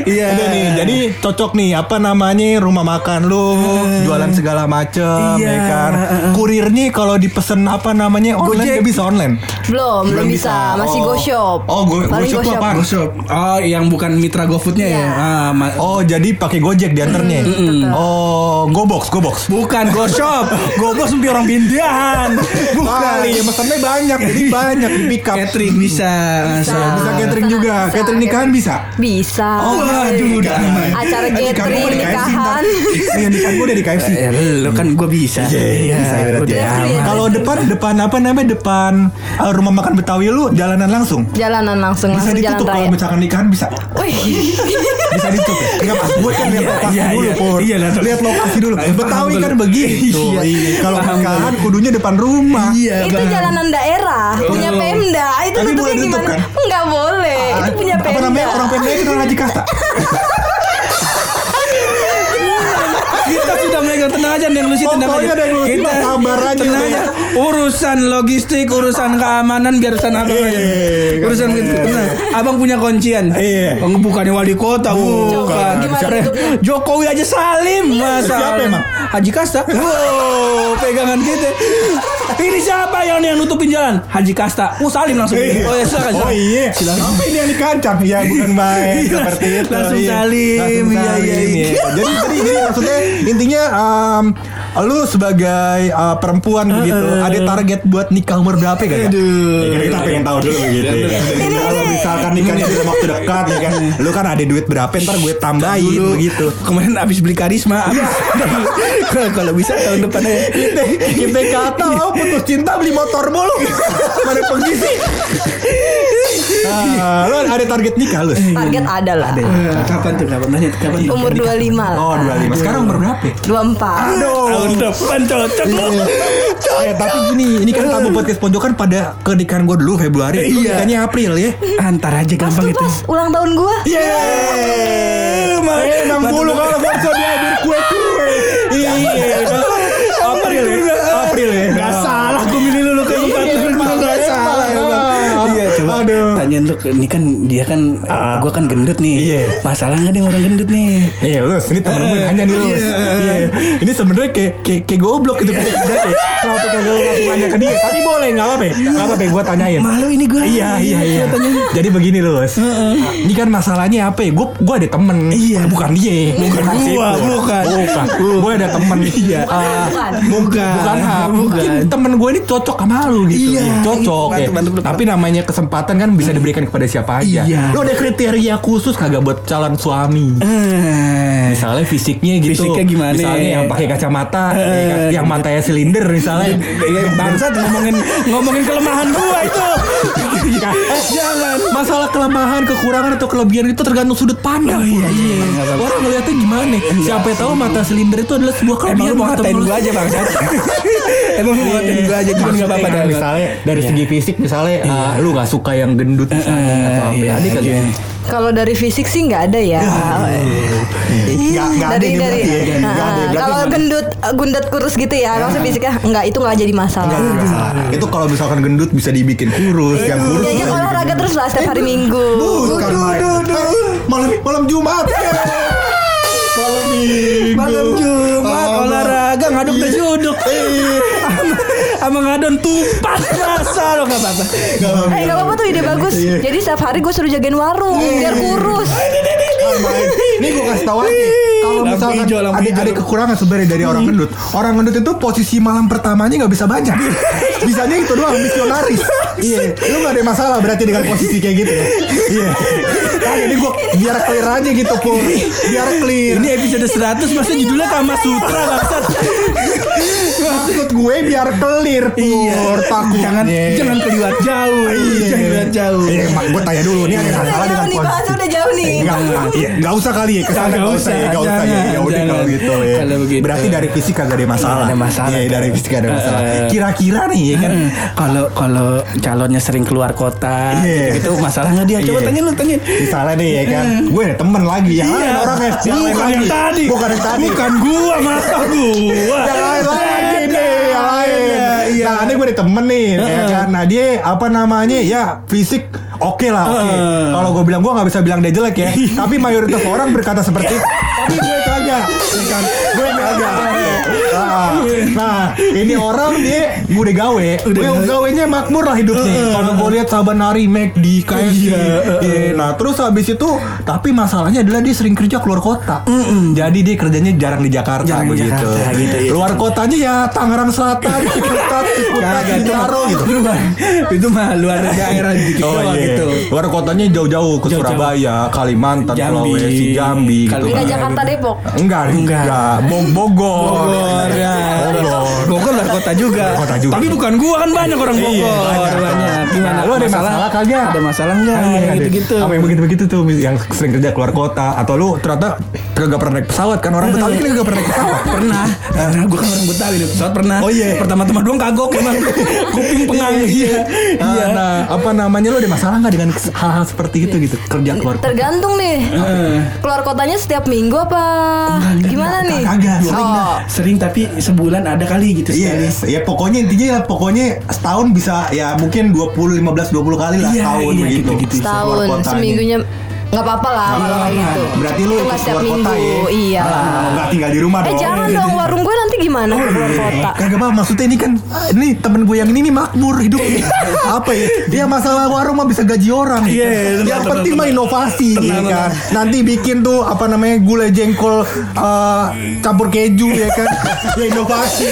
Iya. Udah nih, jadi cocok nih apa namanya rumah makan lu, jualan segala macem, Iya. ya kan. Kurirnya kalau dipesen apa namanya online Gojek. dia bisa online. Belum, belum bisa. Masih Oh. go shop. Oh, go, Paling go shop tuh apaan? Shop. Oh, yang bukan mitra GoFoodnya ya? Iya. Ah, ma- Oh, jadi pakai Gojek diantarnya. Oh, GoBox, GoBox. Bukan Go Shop. Go Box mimpi orang pindahan. Bukan. Kali, mesennya banyak, jadi banyak di pick up. Catering bisa. Bisa. Bisa catering juga. Bisa, Catering nikahan bisa. Bisa. Oh, waduh, udah. Acara Eh, nikahan gathering, nikahan. Iya, nikahan gue udah di KFC. Eh, lu kan gue bisa. Iya, bisa berarti. aman. Kalau depan depan apa namanya depan uh, rumah makan Betawi lu jalanan langsung. Jalanan langsung, Bisa langsung ditutup kalau misalkan nikahan bisa. Wih. Bisa ditutup ya? Enggak pas gue kan lihat lokasi iya, dulu, iya. Pur. Iya, lihat- lokasi dulu. Betawi kan begitu. Iya. Iya. Kalau nikahan kudunya depan rumah. Iya, itu jalanan daerah punya Pemda. Itu Tapi nutupnya boleh nutup, gimana? kan? Enggak boleh. itu punya Pemda. Apa namanya orang Pemda itu orang Haji Kasta. Kita sudah megang tenang aja yang lu sih tenang aja. Lucy Kita sabar aja tenang aja. Urusan logistik, urusan keamanan biar urusan abang aja. Iya, Urusan gitu. Tenang. Abang punya kuncian. Iya. Bukannya wali kota, bukan. Jokowi aja salim masa. Siapa emang? Haji Kasta. Wow, pegangan kita. Ini siapa yang yang nutupin jalan? Haji Kasta. Oh, salim langsung. Iya. Oh, ya silakan. Oh iya. Silakan. Apa ini yang dikancam? Ya bukan main Iya, seperti itu. langsung iya. salim. Iya, iya, iya. iya. Jadi, jadi jadi maksudnya intinya um, lu sebagai uh, perempuan begitu, ada target buat nikah umur berapa gak? Aduh. Ya, kan kita pengen tahu dulu begitu. ya kan. Kalau misalkan nikahnya dalam waktu dekat, ya kan, lu kan ada duit berapa? Ntar gue tambahin Dulu begitu. Kemarin abis beli karisma abis. Kalau- Kalau bisa tahun depan aja. Kita, kata lo putus cinta beli motor mulu. Mana pergi sih? Ah, lu ada target nikah lu? Target ada lah. Eh, Kapan tuh? Kapan nanya? Kapan? Umur 25 lah. Oh, 25. Sekarang umur berapa? ya? 24. Aduh. Tahun depan cocok lu. Eh, tapi gini, ini kan tamu podcast pojokan pada kenikahan gue dulu Februari. Iya. nikahnya April ya. Antar aja gampang itu. pas ulang tahun gua. Yeay. Eh, enam bulu kalau gak bisa diambil kue-kue. Iya. April ya. April ya. Gak salah gue milih lu kayak bukan Gak salah. Iya coba Aduh. Tanya lu Ini kan dia kan Ah. Gue kan gendut nih Iya. Masalah gak dia orang gendut nih Iya, lu ini temen gue nanya nih lu. Iya. Ini sebenarnya kayak kayak kayak goblok gitu. Kenapa kagak lu langsung nanya ke dia? Tapi boleh, enggak apa-apa. Enggak apa-apa gue tanyain. Malu ini gue Iya iya iya. Jadi begini loh, Bos. Ini kan masalahnya apa ya? Gue gue ada temen. Iya. Bukan dia. Bukan gua, bukan. Bukan. Gue ada temen. Iya. Ah, Bukan. Bukan. Bukan. Mungkin temen gue ini cocok sama lu gitu. Iya. Cocok. Ya. Tapi namanya kesempatan kan bisa diberikan kepada siapa aja. Iya. Lu ada kriteria khusus kagak buat calon suami? Eh, Misalnya fisiknya gitu. Fisiknya gimana? Misalnya yang pakai kacamata? Eh, yang matanya silinder misalnya. Bangsat ngomongin ngomongin kelemahan gua itu. Eh, jangan. Masalah kelemahan, kekurangan atau kelebihan itu tergantung sudut pandang. Oh, iya, iya, nggak apa-apa. Orang ngeliatnya gimana? Siapa tahu mata silinder itu adalah sebuah Emang kelebihan. lu mau ngatain gua aja bangsat. Emang lu mau ngatain gua aja cuma enggak apa-apa kan misalnya dari segi fisik misalnya ah, lu nggak suka yang gendut misalnya atau apa iya, ada kagak? iya. Kalau dari fisik sih nggak ada ya. Nggak nggak ada dari dari berarti ya. Nggak ada. Ah, kalau gendut gendut kurus gitu ya, maksudnya fisiknya nggak itu nggak jadi masalah. Itu kalau misalkan gendut bisa dibikin kurus, yang kurus bisa olahraga terus lah setiap hari Minggu. Bukan main. Malam malam Jumat. Malam Minggu. Malam Jumat Ah, olahraga ngaduk ke juduk. Iya. Sama ngadon tupat rasa lo enggak apa-apa. Eh nggak apa-apa tuh ide bagus. Iya. Jadi setiap hari gue suruh jagain warung biar kurus. main. Ini gue kasih tahu aja. Kalau misalkan ada, hijau. ada kekurangan sebenarnya dari orang gendut. Orang gendut itu posisi malam pertamanya nggak bisa banyak. Bisanya itu doang misionaris. Iya. Lu nggak ada masalah berarti dengan posisi kayak gitu. ya? Iya. Nah, jadi gue biar clear aja gitu pur. Biar clear. Ini episode 100 masa judulnya Kama Sutra bangsat. maksud gue biar clear pur. Takut. Jangan jangan keliwat jauh. Iya. Jangan keliwat jauh. Iya, mak gue tanya dulu nih ada masalah jauh dengan nih bahasa udah jauh nih. Enggak, enggak, iya, enggak usah kali ya ke sana Nggak enggak usah, usah, ya, enggak usah ya. jangan, Ya udah kalau gitu ya. Berarti dari fisik kagak ada masalah. Nggak ada masalah. Iya, dari fisik ada masalah. Eh. Kira-kira nih ya kan. Kalau kalau calonnya sering keluar kota Iya. gitu, masalah nggak dia? Coba Iya. tanya lu tanya. Misalnya nih ya kan, gue ada temen lagi yang lain orang ya, yang bukan tadi. Bukan yang tadi. Bukan gua, masa gua. Yang lain lagi. Iya. Nah, ini gue ada temen nih, ya kan. Nah, dia apa namanya? Ya, fisik oke lah, oke. Heeh. Kalau gue bilang gue nggak bisa bilang dia jelek ya. Tapi mayoritas orang berkata seperti itu. Tapi gue kagak, ya kan? Gue kagak. Nah, nah, ini orang dia udah gawe, gue gawenya makmur lah hidupnya. Kalau gue lihat saban hari Mac di KFC, Iya, nah terus habis itu, tapi masalahnya adalah dia sering kerja keluar kota. Jadi dia kerjanya jarang di Jakarta Jarang begitu. Jakarta, gitu, iya. Luar kotanya ya Tangerang Selatan, Ciputat, Ciputat, itu mah- gitu. Itu mah itu luar daerah dikit Oh iya. Gitu. Luar kotanya jauh-jauh ke Jauh-jauh. Surabaya, Kalimantan, Jambi. Sulawesi, Jambi gitu. Kali- Enggak kan. Jakarta Depok. Enggak, Enggak. enggak. Bog Bogor. Bogor ya. Bogor. Bogor luar kota juga. Luar kota juga. Tapi bukan gua kan banyak orang Iya, Bogor. banyak. banyak. Gimana? Lu ada masalah kagak? Ada masalah enggak? Gitu-gitu. Apa yang begitu-begitu tuh yang sering kerja keluar kota atau lu ternyata kagak pernah naik pesawat kan orang Betawi kan kagak pernah naik pesawat. pernah karena gue kan orang Betawi di pesawat pernah Oh, iya. pertama-tama doang kagok emang kuping pengang iya Iya. Nah, apa namanya lu ada masalah nggak dengan hal-hal seperti itu gitu kerja keluar kota? Tergantung nih. Keluar kotanya setiap minggu apa gimana nih? Kagak, sering dah. Oh, sering tapi sebulan ada kali gitu Iya, ya pokoknya intinya ya pokoknya setahun bisa ya mungkin 20 15 20 kali lah Iya, setahun iya, begitu. gitu-gitu. setahun, Keluar kotanya. seminggunya nggak apa-apa lah kalau kayak gitu. Berarti lu Itu ikut nggak setiap keluar minggu, kota ya? iya. Ah, nggak tinggal di rumah Eh dong. jangan dong, warung gue nanti gimana ke keluar kota? Kagak apa maksudnya ini kan ini temen gue yang ini nih makmur hidup. Apa ya? Dia masalah warung mah bisa gaji orang. Iya, tenang, yang penting mah tenang. inovasi ya Tenang, kan? nanti bikin tuh apa namanya gulai jengkol eh, campur keju ya kan? Ya inovasi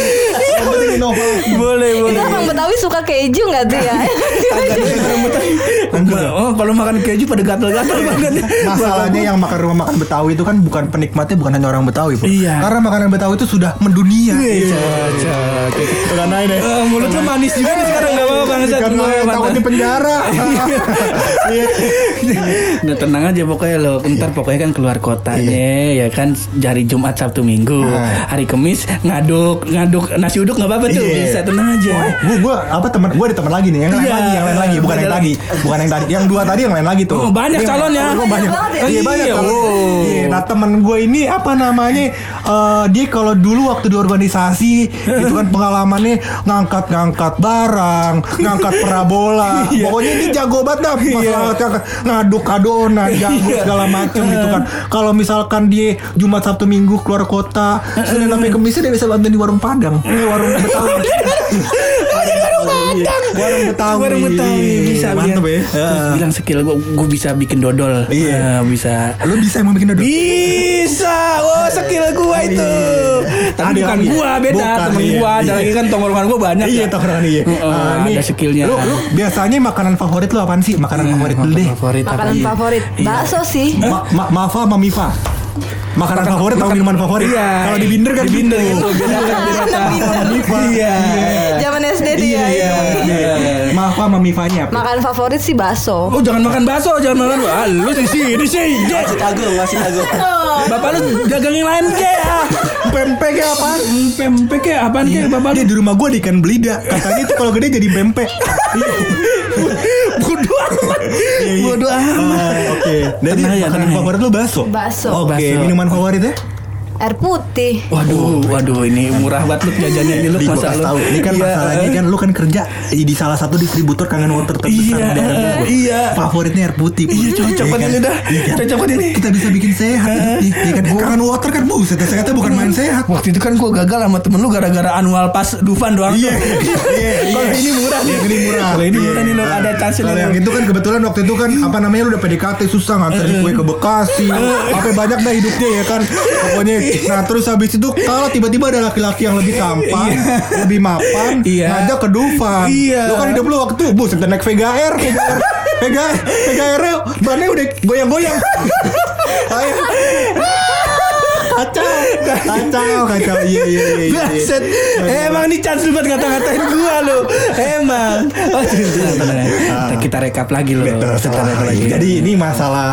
yang penting inovasi Boleh, Itu boleh. orang Betawi suka keju nggak tuh ya? Oh, kalau makan keju pada gatal-gatal banget. Masalahnya yang makan rumah makan Betawi itu kan bukan penikmatnya bukan hanya orang Betawi, Bro. Iya. Karena makanan Betawi itu sudah mendunia. Iya. Udah naik deh. Eh, mulut lu manis juga nih sekarang enggak apa-apa bangsat. Karena takut di penjara. Iya. Nah tenang aja pokoknya lo Ntar pokoknya kan keluar kotanya Ya kan Dari Jumat Sabtu Minggu Nah. Hari Kamis Ngaduk Ngaduk nasi uduk gak apa-apa tuh. Iya. Bisa tenang aja. Gue gue apa teman gue ada teman lagi nih. Yang lain Iya. lagi yang lain lagi. Bukan yang lagi. tadi bukan yang tadi. Yang dua tadi yang lain lagi tuh. Oh, banyak Iya, calonnya. oh, banyak. Ya? iya banyak Iya, nah temen gue ini apa namanya eh, dia kalau dulu waktu di organisasi itu kan pengalamannya ngangkat-ngangkat barang ngangkat parabola. Iya. pokoknya ini jago banget dah masalah ngangkat- ngaduk adonan jago segala macam gitu kan. Kalau misalkan dia Jumat Sabtu Minggu keluar kota Senin sampai Kemisnya dia bisa bantuin di warung Padang. Eh, warung Betawi warung Betawi Warung Betawi bisa mantep ya Terus bilang skill gue gue bisa bikin dodol Iya. Eh, bisa lu bisa emang bikin dodol bisa oh skill gua itu tapi Ada bukan lagi. gua beda Bukan, temen iya, gua ada iya. lagi kan tongkrongan gua banyak Iya ya. tongkrongan iya. Ah, ada skillnya. Lu, lu biasanya makanan favorit lu apaan sih? Makanan favorit dulu deh. favorit apa? Makanan Iya. favorit Iya. bakso sih. Ma ma Mafa sama Mifa. Makanan favorit atau minuman favorit? Iya. Kalau di binder kan Di binder gitu. Mafa sama Mifa. Iya. Zaman SD tuh Iya, ya. iya. Iya. Mafa sama Mifanya apa? Makanan favorit sih bakso. Oh jangan makan bakso, jangan makan. Ah, lu di sini sih. Masih masih tagung. Bapak lu dagang yang lain ke ah. Pempek kayak apa? Pempek ke apaan ke bapak Dia di rumah gua di ikan belida. Katanya itu kalau gede jadi pempek. Bodoh amat. Bodoh amat. Ah, Oke. Jadi ya, makanan ya. favorit lu bakso. Bakso. Oke, Bakso. minuman favorit ya? Air putih. Waduh, waduh ini murah banget lu jajannya ini lu masa lu. tahu. Ini kan Iya. masalahnya kan lu kan kerja di salah satu distributor kangen water terbesar Iya, di daerah Bogor. iya. Favoritnya air putih. Iya, cocok banget ini dah. Iya kan? Cocok banget ini. Kita bisa bikin sehat. Iya kan? Kangen water kan buset, sehatnya bukan main sehat. Waktu itu kan gua gagal sama temen lu gara-gara annual pas Dufan doang Iya, tuh. iya, iya. Kalau ini murah nih. Ini murah. Kalau ini Iya. murah nih lo ada chance Kalau yang itu kan kebetulan waktu itu kan apa namanya lu udah PDKT susah nganter kue ke Bekasi. Apa banyak dah hidupnya ya kan. Pokoknya nah terus habis itu kalau tiba-tiba ada laki-laki yang lebih tampan, lebih mapan, Iya. ngajak ke Dufan. Iya. Lu kan hidup lu waktu buset udah naik Vega Air, Vega Air. Vega Vega Air bannya udah goyang-goyang. Ayo. Kacau, kacau, kacau. Iya, iya, iya. iya. Baset. Emang ini chance lu buat ngata-ngatain gua lu. Emang. Oh, tenang, tenang, tenang. Kita rekap lagi lo. Betul, Kita salah. rekap lagi. Jadi ini masalah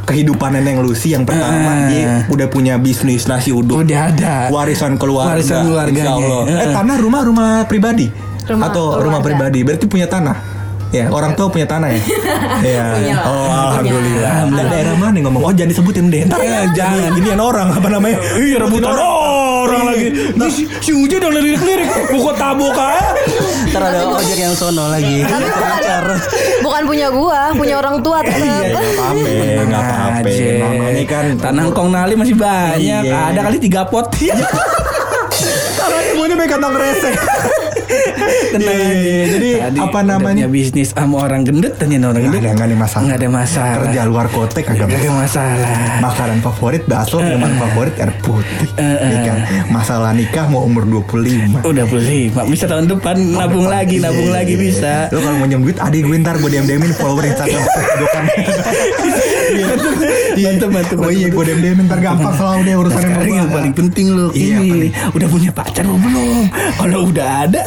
kehidupan Neneng Lucy yang pertama Ah. dia udah punya bisnis nasi uduk. udah ada. Warisan keluarga. Warisan Allah. Eh tanah rumah rumah pribadi Rumah atau rumah keluarga. pribadi berarti punya tanah. Ya, orang tua punya tanah ya. Iya. Oh, alhamdulillah. Dan daerah mana yang ngomong? Oh, jangan disebutin deh. Ntar Eh, jangan. Ginian orang apa namanya? Iya rebutan orang lagi. Ini si, Uja udah lirik-lirik. Pokok tabok aja. Ntar ada ojek yang sono lagi. Tapi bukan, punya gua, punya orang tua tetap. Nggak apa-apa, nggak apa-apa. Namanya kan Tanah Kong Nali masih banyak. Iya. Ada kali tiga pot. Kalau semuanya pakai kantong resek. Tenang Iya, iya, iya. Jadi Tadi apa namanya? bisnis sama orang gendut tanya orang Nggak gendut. ada nggak ada masalah. Nggak ada masalah. Kerja luar kota kagak Nggak ada masalah. Makanan favorit bakso, minuman favorit air putih. Eh, eh. Iya kan? Masalah nikah mau umur 25. Udah boleh, Mak. Bisa tahun depan nabung lagi, nabung Iya, lagi iya, bisa. iya. Lo kalau mau nyem duit, adik gue ntar gue diam diamin follower Instagram Dokan. Mantep, mantep, Oh iya, gue diam diamin ntar gampang selalu deh urusan yang paling penting lo Iya, ini udah punya pacar belum? Kalau udah ada,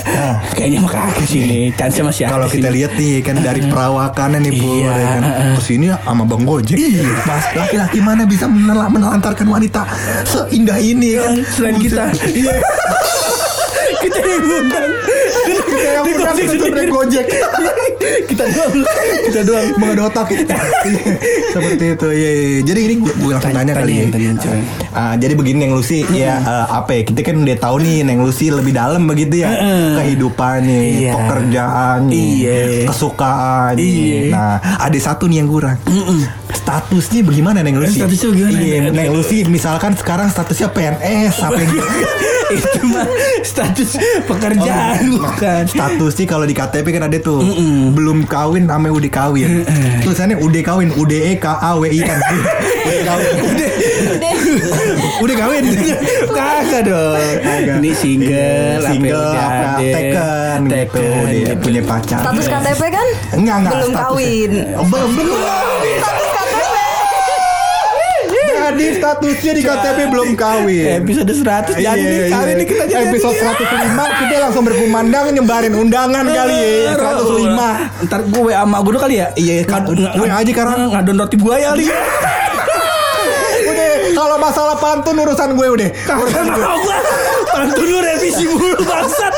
kayaknya mah kagak sih nih. Chance masih ada Kalau kita lihat nih kan dari perawakannya nih Bu Iya, ya kan. Ke sini sama Bang Gojek. Mas laki-laki mana bisa menel- menelantarkan wanita Seindah ini kan? Selain kita. Iya kita yang ngundang. Kita yang Di undang posisi kita naik Gojek kita doang. Kita doang. Mengada otak Seperti itu iya. Jadi ini gue, gue langsung tanya, kali ya coy. Ah, jadi begini Neng Lucy ya eh, apa ya kita kan udah tahu nih Neng Lucy lebih dalam begitu ya kehidupannya Iya. pekerjaannya Iya. kesukaannya Iya. nah ada satu nih yang kurang statusnya bagaimana Neng Lucy Statusnya bagaimana? iya Neng Lucy misalkan sekarang statusnya PNS apa yang Itu mah status pekerjaan bukan. Status sih kalau di KTP kan ada tuh belum kawin sama udah kawin. Tulisannya udah kawin, U D E K A W I N. Udah kawin. Udah kawin Kagak dong. Ini single apa Single apa ada. taken gitu Taken, dia gitu. punya pacar. Status KTP kan? Enggak enggak Belum kawin. Oh, belum belum. Jadi statusnya di KTP belum kawin. Episode 100 Jadi Iya, nih iya. kawin nih kita jadi Episode 105 kita langsung berkumandang nyebarin undangan kali ya 105 Ntar gue WA sama gue dulu kali ya Iya, kan. WA aja sekarang. Ngadon roti buaya kali Udah kalau masalah pantun urusan gue udah Kagak mau gue Pantun lu revisi mulu bangsat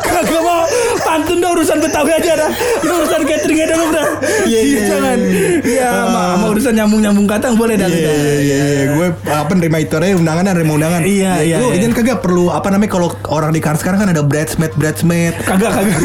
Kagak mau Pantun dah urusan Betawi aja dah urusan catering aja dong dah Iya, iya, Jangan iya. Ya sama, sama urusan nyambung-nyambung kata boleh dah Iya iya iya gue apa nerima itu aja undangan dan nerima undangan. Iya, iya, Lu iya. ini kagak perlu apa namanya kalau orang di Kars sekarang kan ada bridesmaid bridesmaid. Kagak kagak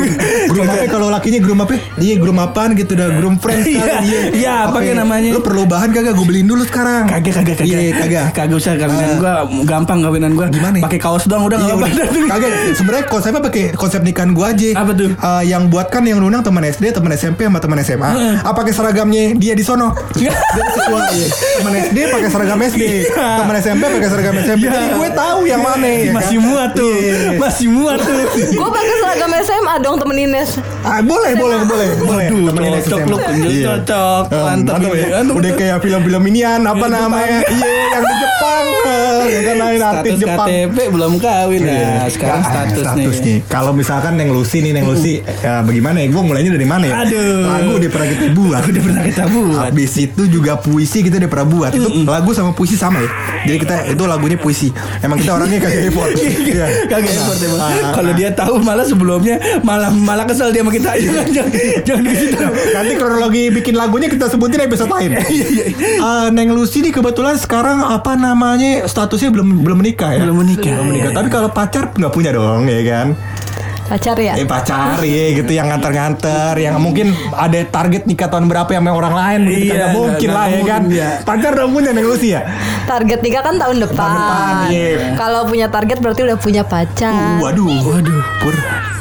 Groom apa kalau lakinya groom apa? Iya groom apaan gitu dah groom friend Iya, sekarang, iya, apa namanya? Lu perlu bahan kagak gue beliin dulu sekarang. Kagak kagak kagak. Iya kagak. Kagak usah kawinan gua gampang kawinan gua. Gimana? Pakai kaos doang udah Iya, enggak apa-apa. kagak sebenarnya konsepnya pakai konsep nikahan gua aja. Apa tuh? Eh, yang buat kan yang undang teman SD, teman SMP sama teman SMA. Apa pakai seragamnya dia di sono? Sesuai. Teman SD pakai seragam SD, teman SMP pakai seragam SMP. Iya. Jadi gue tahu yang mana. ya Masih kan? muat tuh. Iya, iya, iya. Masih muat tuh. Gue pakai seragam SMA dong temen Ines. Ah, boleh, boleh, boleh, boleh. Waduh, Temenin aja cocok Iya. cocok. Eh, Mantap ya. Udah kayak film-film inian apa namanya? Iya, yang di Jepang. Eh, Yang kan lain artis Status Jepang. KTP belum kawin Iya. nah, sekarang Ah, status, status nih. Kalau misalkan Neng Lucy nih, Neng Lucy, ya bagaimana ya? Gue mulainya dari mana ya? Aduh. Lagu udah pernah kita buat. Udah pernah kita buat. Habis itu juga puisi kita udah pernah buat. Itu lagu sama puisi sama ya. Jadi kita itu lagunya puisi. Emang kita orangnya kagak effort. Iya. Kagak effort emang. Ah, Kalau dia tahu malah sebelumnya malah malah kesel dia sama kita. Jangan di situ. Nanti kronologi bikin lagunya kita sebutin episode lain. Eh, Neng Lucy nih kebetulan sekarang apa namanya statusnya belum belum menikah ya. Belum menikah. Belum menikah. Tapi kalau pacar nggak punya dong ya kan. Pacar ya? Eh pacar ya gitu yang nganter-nganter yang mungkin ada target nikah tahun berapa yang sama orang lain gitu Iya, kagak mungkin lah ya kan. mungkin, iya. Pacar udah punya Neng Lucy ya. Target nikah kan tahun depan. depan, iya. Kalau punya target berarti udah punya pacar. Waduh. Waduh. Pur.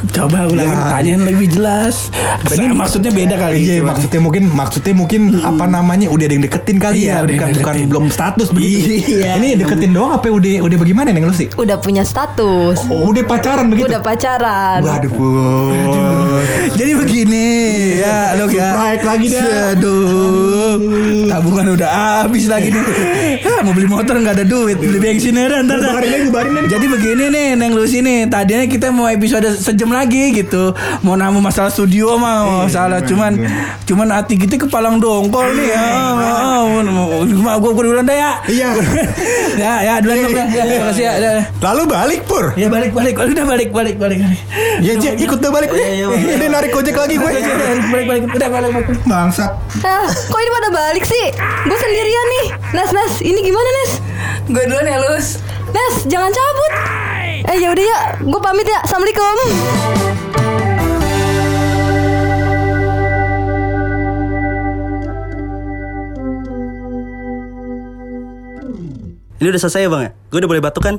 Coba ulangi Ya. pertanyaan lebih jelas. Tadi maksudnya beda kali. Iya Coba. maksudnya mungkin maksudnya mungkin apa namanya udah ada yang deketin kali Iya, ya udah bukan bukan belum status begitu. Iya. Ini deketin doang apa udah udah bagaimana Neng Lucy? Udah punya status. Oh, udah pacaran begitu. Udah pacaran. Waduh. Jadi begini ya lo ya. Surprise lagi dah. Aduh. Tabungan udah habis lagi nih. Ah, mau beli motor nggak ada duit, beli bensin aja ntar. Jadi begini nih Neng Lucy nih. Tadinya kita mau episode sejam lagi gitu. Mau nambah masalah studio mah masalah cuman cuman hati kita kepalang dongkol nih ya. Mau gue duluan dah ya. Iya. Ya ya duluan ya. Ya, Terima kasih ya. ya. Lalu balik Pur. Ya balik balik udah balik balik balik. Ya Cek, ikut deh balik. Iya, iya, Ini narik ojek lagi gue. Balik balik udah balik balik. Bangsat. Ah, kok ini pada balik sih? Gue sendirian nih. Nas, Nas, ini gimana Nas? Gue duluan ya Lus Nas, jangan cabut. Eh ya udah ya, gue pamit ya. Assalamualaikum. Ini udah selesai ya bang ya? Gue udah boleh batuk kan?